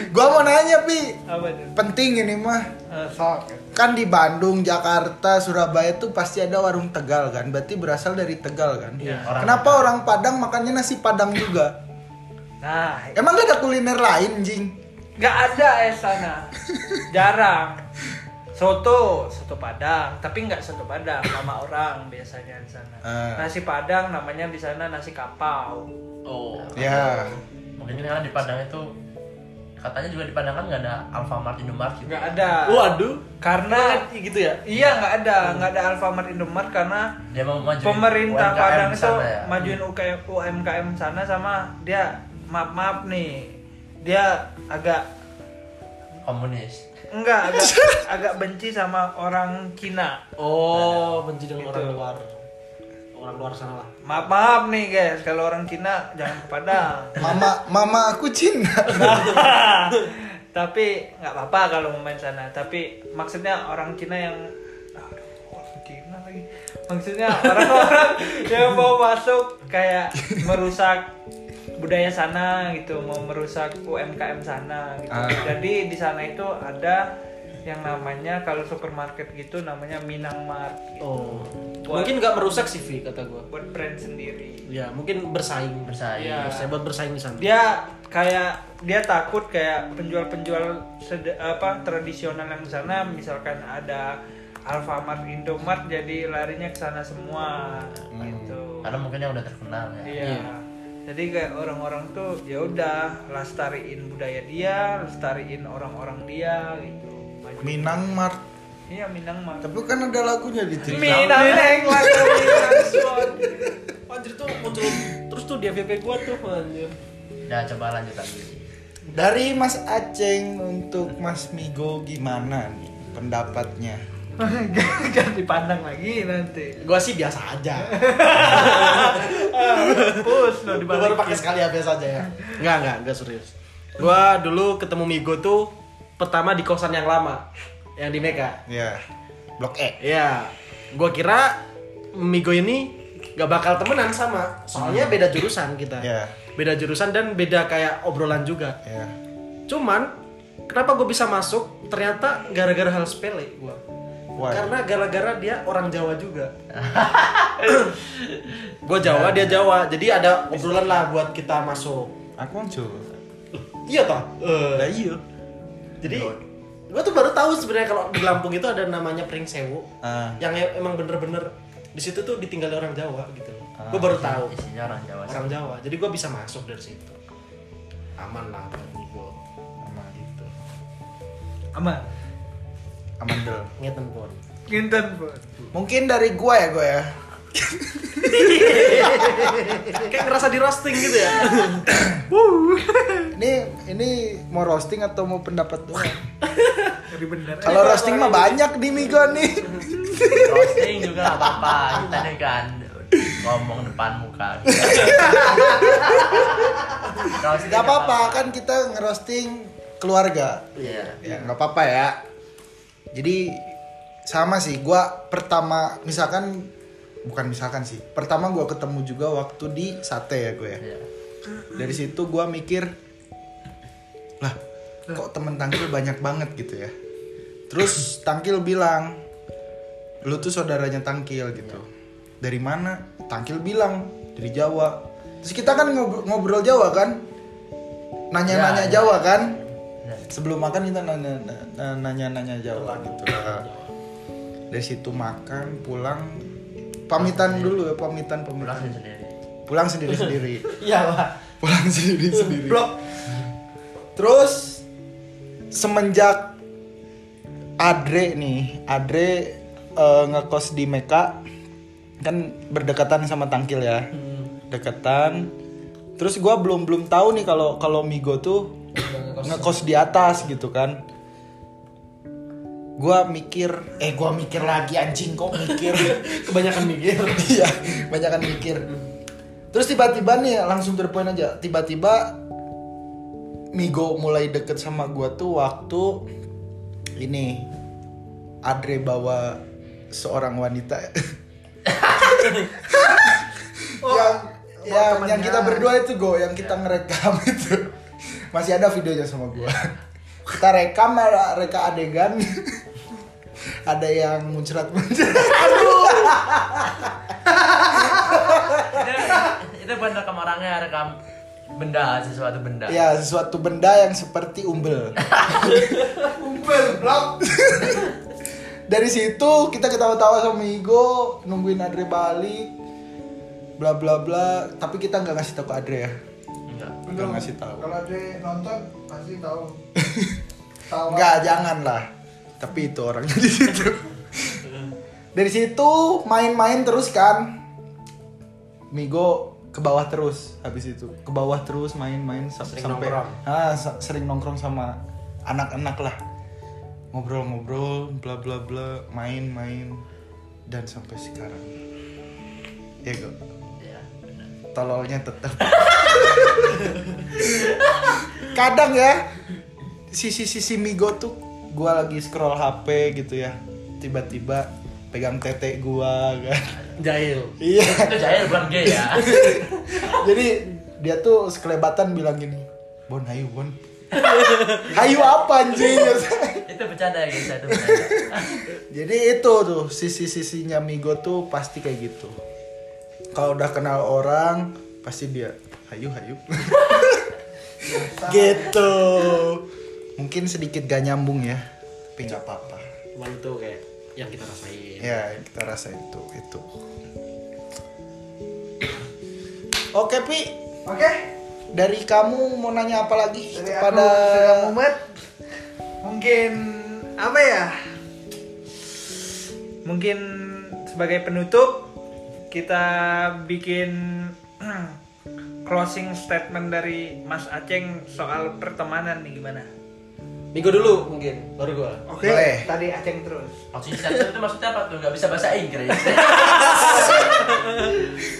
Speaker 2: Gua mau nanya, Pi.
Speaker 1: apa tuh
Speaker 2: Penting ini mah.
Speaker 1: Eh, sok
Speaker 2: Kan di Bandung, Jakarta, Surabaya tuh pasti ada warung Tegal kan. Berarti berasal dari Tegal kan.
Speaker 1: Iya.
Speaker 4: Orang
Speaker 2: Kenapa orang Padang makannya nasi Padang juga?
Speaker 1: nah
Speaker 2: Emang gak ada kuliner lain, Jing?
Speaker 1: nggak ada eh sana jarang soto soto padang tapi nggak soto padang nama orang biasanya di sana
Speaker 2: Ah.
Speaker 1: nasi padang namanya di sana nasi kapau
Speaker 4: Oh.
Speaker 2: Ya.
Speaker 4: Mungkin karena di Padang itu katanya juga di Padang kan nggak ada Alfamart Indomart juga.
Speaker 1: nggak ada
Speaker 3: Waduh,
Speaker 1: karena
Speaker 3: gitu ya?
Speaker 1: iya nggak ada nggak ada Alfamart Indomart karena
Speaker 4: Dia mau maju
Speaker 1: pemerintah Padang itu
Speaker 4: ya.
Speaker 1: majuin UKM, UMKM sana sama dia maaf maaf nih dia agak
Speaker 4: komunis.
Speaker 1: enggak agak agak benci sama orang Cina
Speaker 3: Oh, benci dengan
Speaker 1: Gitu.
Speaker 3: orang luar. Orang luar sana lah.
Speaker 1: maaf maaf nih guys kalau orang Cina jangan ke Padang
Speaker 2: Mama mama aku Cina.
Speaker 1: tapi nggak apa-apa kalau mau main sana tapi maksudnya orang Cina yang aduh, orang Cina lagi maksudnya orang-orang yang mau masuk kayak merusak budaya sana gitu mau merusak UMKM sana gitu
Speaker 2: Ah.
Speaker 1: jadi di sana itu ada yang namanya kalau supermarket gitu namanya Minang Mart gitu.
Speaker 3: Oh.
Speaker 1: Buat-
Speaker 3: Mungkin nggak merusak sih, Vi, kata gue.
Speaker 1: buat brand sendiri
Speaker 3: Ya, mungkin bersaing.
Speaker 4: Bersaing.
Speaker 1: Iya.
Speaker 3: Saya buat bersaing di sana.
Speaker 1: dia kayak dia takut kayak penjual-penjual apa tradisional yang di sana misalkan ada Alfamart, Indomart jadi larinya ke sana semua gitu.
Speaker 4: Karena mungkin yang udah terkenal ya.
Speaker 1: Iya.
Speaker 3: Iya.
Speaker 1: Jadi kayak orang-orang tuh ya udah lestariin budaya dia, lestariin orang-orang dia gitu.
Speaker 2: Minang Mart.
Speaker 1: Iya Minang mah.
Speaker 2: Tapi kan ada lagunya di Tri.
Speaker 1: Minang neng lagu.
Speaker 3: Anjir tuh muncul terus tuh di FYP gua tuh anjir.
Speaker 4: Udah coba lanjut lagi.
Speaker 2: Dari Mas Aceng untuk Mas Migo gimana nih pendapatnya?
Speaker 1: Jangan dipandang lagi nanti.
Speaker 3: Gua sih biasa aja.
Speaker 1: Pus lo
Speaker 3: Gua baru pakai sekali ya biasa aja ya. Enggak, enggak, enggak serius. Gua dulu ketemu Migo tuh pertama di kosan yang lama yang di Mega.
Speaker 2: Ya. Blok E.
Speaker 3: Iya, gua kira Migo ini gak bakal temenan sama, soalnya beda jurusan kita.
Speaker 2: Iya.
Speaker 3: Beda jurusan dan beda kayak obrolan juga.
Speaker 2: Ya.
Speaker 3: Cuman kenapa gue bisa masuk? Ternyata gara-gara hal sepele gua.
Speaker 2: Why?
Speaker 3: Karena gara-gara dia orang Jawa juga. gue Jawa, dia Jawa. Jadi ada obrolan lah buat kita masuk.
Speaker 2: Aku muncul.
Speaker 3: Iya toh?
Speaker 2: Lah iya.
Speaker 3: Jadi gue tuh baru tahu sebenarnya kalau di Lampung itu ada namanya Pring Sewu.
Speaker 2: Ah.
Speaker 3: Yang e- emang bener-bener di situ tuh ditinggali orang Jawa gitu. Gue baru tahu
Speaker 4: Isinya orang Jawa. sih.
Speaker 3: orang Jawa. Jadi gue bisa masuk dari situ. Aman lah buat gue.
Speaker 2: Aman.
Speaker 3: Gitu.
Speaker 1: Aman.
Speaker 2: Amandel.
Speaker 3: Ngeten pun.
Speaker 1: Ginten, Pun.
Speaker 2: Mungkin dari gua ya, gua ya.
Speaker 3: Kayak ngerasa di roasting gitu ya.
Speaker 2: Ini ini mau roasting atau mau pendapat doang? Kalau roasting mah banyak di Migo nih.
Speaker 4: Roasting juga nggak apa-apa. Kita nih kan ngomong depan muka. Roasting
Speaker 2: Gak apa-apa kan kita ngerosting keluarga.
Speaker 4: Iya.
Speaker 2: Ya nggak apa-apa ya. Jadi sama sih, gua pertama misalkan bukan misalkan sih. Pertama gua ketemu juga waktu di sate ya gue ya.
Speaker 4: Iya.
Speaker 2: Dari situ gua mikir lah kok temen tangkil banyak banget gitu ya. Terus tangkil bilang lu tuh saudaranya tangkil gitu. Dari mana? Tangkil bilang dari Jawa. Terus kita kan ngobrol, ngobrol Jawa kan? Nanya-nanya
Speaker 4: Ya, ya.
Speaker 2: Jawa kan?
Speaker 4: Iya.
Speaker 2: sebelum makan kita nanya nanya nanya Jawa gitu lah. dari situ makan pulang pamitan dulu ya pamitan
Speaker 4: Pulang
Speaker 2: pamitan
Speaker 4: sendiri.
Speaker 2: pulang sendiri sendiri.
Speaker 3: Iya lah.
Speaker 2: pulang sendiri sendiri.
Speaker 3: Blok.
Speaker 2: terus semenjak Adre nih Adre eh, ngekos di Meka kan berdekatan sama Tangkil ya. Dekatan. Terus gua belum belum tahu nih kalau kalau Migo tuh ngekos di atas gitu kan gua mikir eh gua mikir lagi anjing kok mikir?
Speaker 3: Kebanyakan mikir.
Speaker 2: iya banyakan mikir. Terus tiba-tiba nih langsung point aja tiba-tiba Migo mulai deket sama gua tuh waktu ini Adre bawa seorang wanita. Yang
Speaker 1: Oh,
Speaker 2: yang,
Speaker 1: temennya.
Speaker 2: yang kita berdua itu go yang kita ngerekam itu. Masih ada videonya sama gua kita rekam ada reka adegan ada yang muncrat muncrat
Speaker 4: itu, itu bukan rekam orangnya, rekam benda, sesuatu benda.
Speaker 2: Ya, sesuatu benda yang seperti umbel. umbel, blok. Dari situ kita ketawa-tawa sama Migo, nungguin Adre balik. Bla bla bla, tapi kita nggak ngasih tahu ke Adre ya.
Speaker 4: Enggak.
Speaker 2: Nggak ngasih tahu.
Speaker 1: Kalau dia nonton pasti tahu. Tahu.
Speaker 2: Nggak, jangan lah. Tapi itu orangnya di situ. Dari situ main-main terus kan. Migo ke bawah terus habis itu. Ke bawah terus main-main sampai
Speaker 3: nongkrong.
Speaker 2: ah, sering nongkrong sama anak-anak lah. Ngobrol-ngobrol, bla bla bla, main-main dan sampai sekarang. Ya, Go.
Speaker 4: Iya, benar.
Speaker 2: Tololnya tetap. Kadang ya sisi-sisi Migo tuh gua lagi scroll HP gitu ya. Tiba-tiba pegang tete gua kan.
Speaker 3: Jahil.
Speaker 2: Iya.
Speaker 4: Itu jahil bukan gay ya.
Speaker 2: Jadi dia tuh sekelebatan bilang gini, "Bon, hayu, Bon." hayu apa anjing?
Speaker 4: itu bercanda ya guys, itu bercanda.
Speaker 2: Jadi itu tuh sisi-sisinya Migo tuh pasti kayak gitu. Kalau udah kenal orang, pasti dia hayu hayu. gitu. Mungkin sedikit gak nyambung ya, tapi nggak apa-apa.
Speaker 3: Cuman itu kayak yang kita rasain.
Speaker 2: Ya kita rasa itu itu. Oke Pi,
Speaker 1: Oke.
Speaker 2: dari kamu mau nanya apa lagi
Speaker 1: Dari
Speaker 2: kepada
Speaker 1: aku Mumet mungkin apa ya? Mungkin sebagai penutup kita bikin closing statement dari Mas Aceng soal pertemanan nih gimana?
Speaker 3: Migo dulu mungkin, baru gua.
Speaker 1: Oke.
Speaker 2: Boleh.
Speaker 1: Tadi Aceng terus.
Speaker 4: Statement itu maksudnya apa tuh? Gak bisa bahasa Inggris.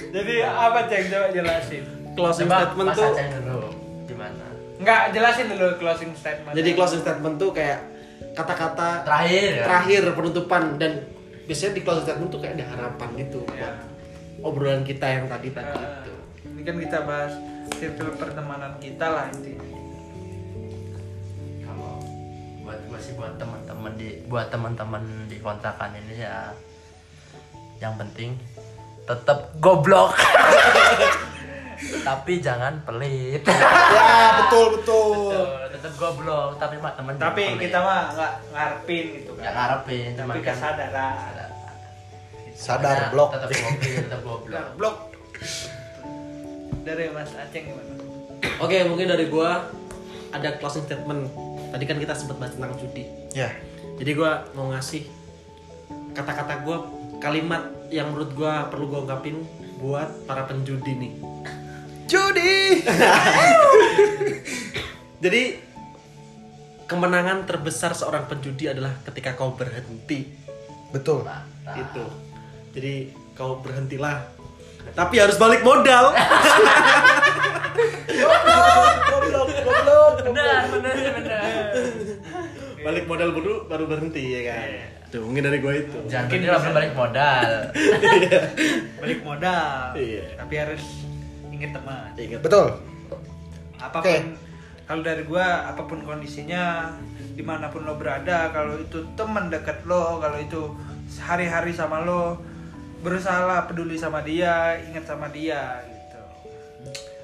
Speaker 1: Jadi apa Ceng coba jelasin?
Speaker 3: Closing
Speaker 4: Coba
Speaker 3: statement tuh
Speaker 4: Aceh dulu. Gimana?
Speaker 1: Enggak, jelasin dulu closing statement.
Speaker 3: jadi closing statement tuh kayak kata-kata
Speaker 4: Terakhir ya?
Speaker 3: terakhir penutupan dan biasanya di closing statement tuh kayak ada harapan gitu
Speaker 1: Ya.
Speaker 3: buat obrolan kita yang tadi tadi
Speaker 1: Eh,
Speaker 3: itu.
Speaker 1: ini kan kita bahas circle pertemanan kita lah intinya.
Speaker 4: Gue sih buat teman-teman di buat teman-teman di kontrakan ini ya yang penting tetap goblok. tapi jangan pelit.
Speaker 2: Ya, betul betul.
Speaker 4: tetap goblok tapi mah teman
Speaker 1: Tapi kita mah nggak ngarepin gitu kan.
Speaker 4: ngarepin
Speaker 1: Tapi
Speaker 4: cuman kan
Speaker 1: kesadaran.
Speaker 4: sadar.
Speaker 2: Sadar blok.
Speaker 4: tetap goblok tetap goblok
Speaker 1: Blok. Dari Mas Aceng gimana?
Speaker 3: Oke, mungkin dari gua ada closing statement. Tadi kan kita sempat bahas tentang judi.
Speaker 2: Ya.
Speaker 3: Jadi gua mau ngasih kata-kata gua kalimat yang menurut gua perlu gua ungkapin buat para penjudi nih.
Speaker 2: Judi.
Speaker 3: Jadi kemenangan terbesar seorang penjudi adalah ketika kau berhenti.
Speaker 2: Betul.
Speaker 3: Itu. Jadi kau berhentilah. Tapi harus balik modal.
Speaker 2: Goblok, goblok.
Speaker 4: benar benar benar
Speaker 3: balik modal dulu baru berhenti ya kan. Tuh, mungkin dari gua itu.
Speaker 4: jangan berhenti lah belum balik modal
Speaker 1: Balik modal.
Speaker 3: Iya.
Speaker 1: Tapi harus inget teman.
Speaker 3: Ingat.
Speaker 2: Betul.
Speaker 1: apa
Speaker 2: pun
Speaker 1: kalau dari gua apa pun kondisinya di mana pun lo berada kalau itu teman dekat lo kalau itu hari-hari sama lo berusaha lah peduli sama dia ingat sama dia gitu.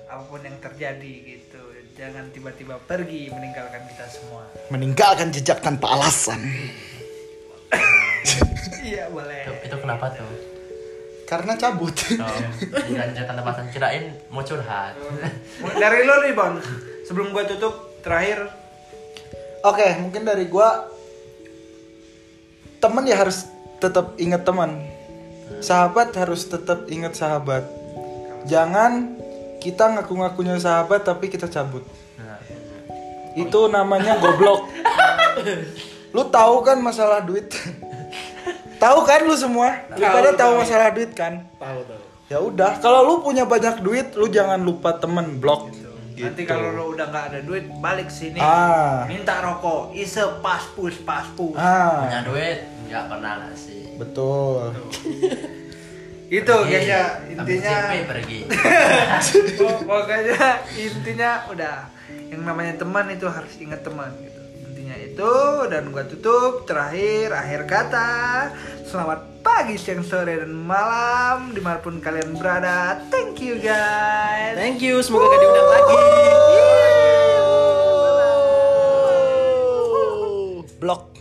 Speaker 1: Apa pun yang terjadi gitu. Jangan tiba-tiba pergi meninggalkan kita semua.
Speaker 2: Meninggalkan jejak tanpa alasan.
Speaker 1: iya boleh.
Speaker 4: Itu, itu kenapa tuh?
Speaker 2: Karena cabut.
Speaker 4: oh, dilanjut tanpa pasan kirain mau curhat.
Speaker 1: Dari lo nih bang sebelum gua tutup terakhir.
Speaker 2: Oke, mungkin dari gua teman ya harus tetap ingat teman. Sahabat harus tetap ingat sahabat. Jangan kita ngaku-ngakunya sahabat tapi kita cabut.
Speaker 4: nah,
Speaker 2: Itu namanya goblok. lu tahu kan masalah duit? tahu kan lu semua? Lu pada tahu masalah duit kan?
Speaker 3: Tahu tahu.
Speaker 2: Ya udah, kalau lu punya banyak duit, lu jangan lupa temen blok.
Speaker 1: nanti kalau lo udah nggak ada duit balik sini
Speaker 2: Ah.
Speaker 1: minta rokok ise paspus paspus
Speaker 2: Ah,
Speaker 4: punya duit nggak pernah ngasih
Speaker 2: betul.
Speaker 1: itu.
Speaker 4: Pergi,
Speaker 1: kayaknya intinya
Speaker 4: pergi.
Speaker 1: Pok- pokoknya intinya udah yang namanya teman itu harus ingat teman gitu. Intinya itu dan gua tutup. Terakhir akhir kata selamat pagi siang sore dan malam di mana pun kalian berada. Thank you guys.
Speaker 3: Thank you, semoga gak diundang lagi.
Speaker 2: Blok.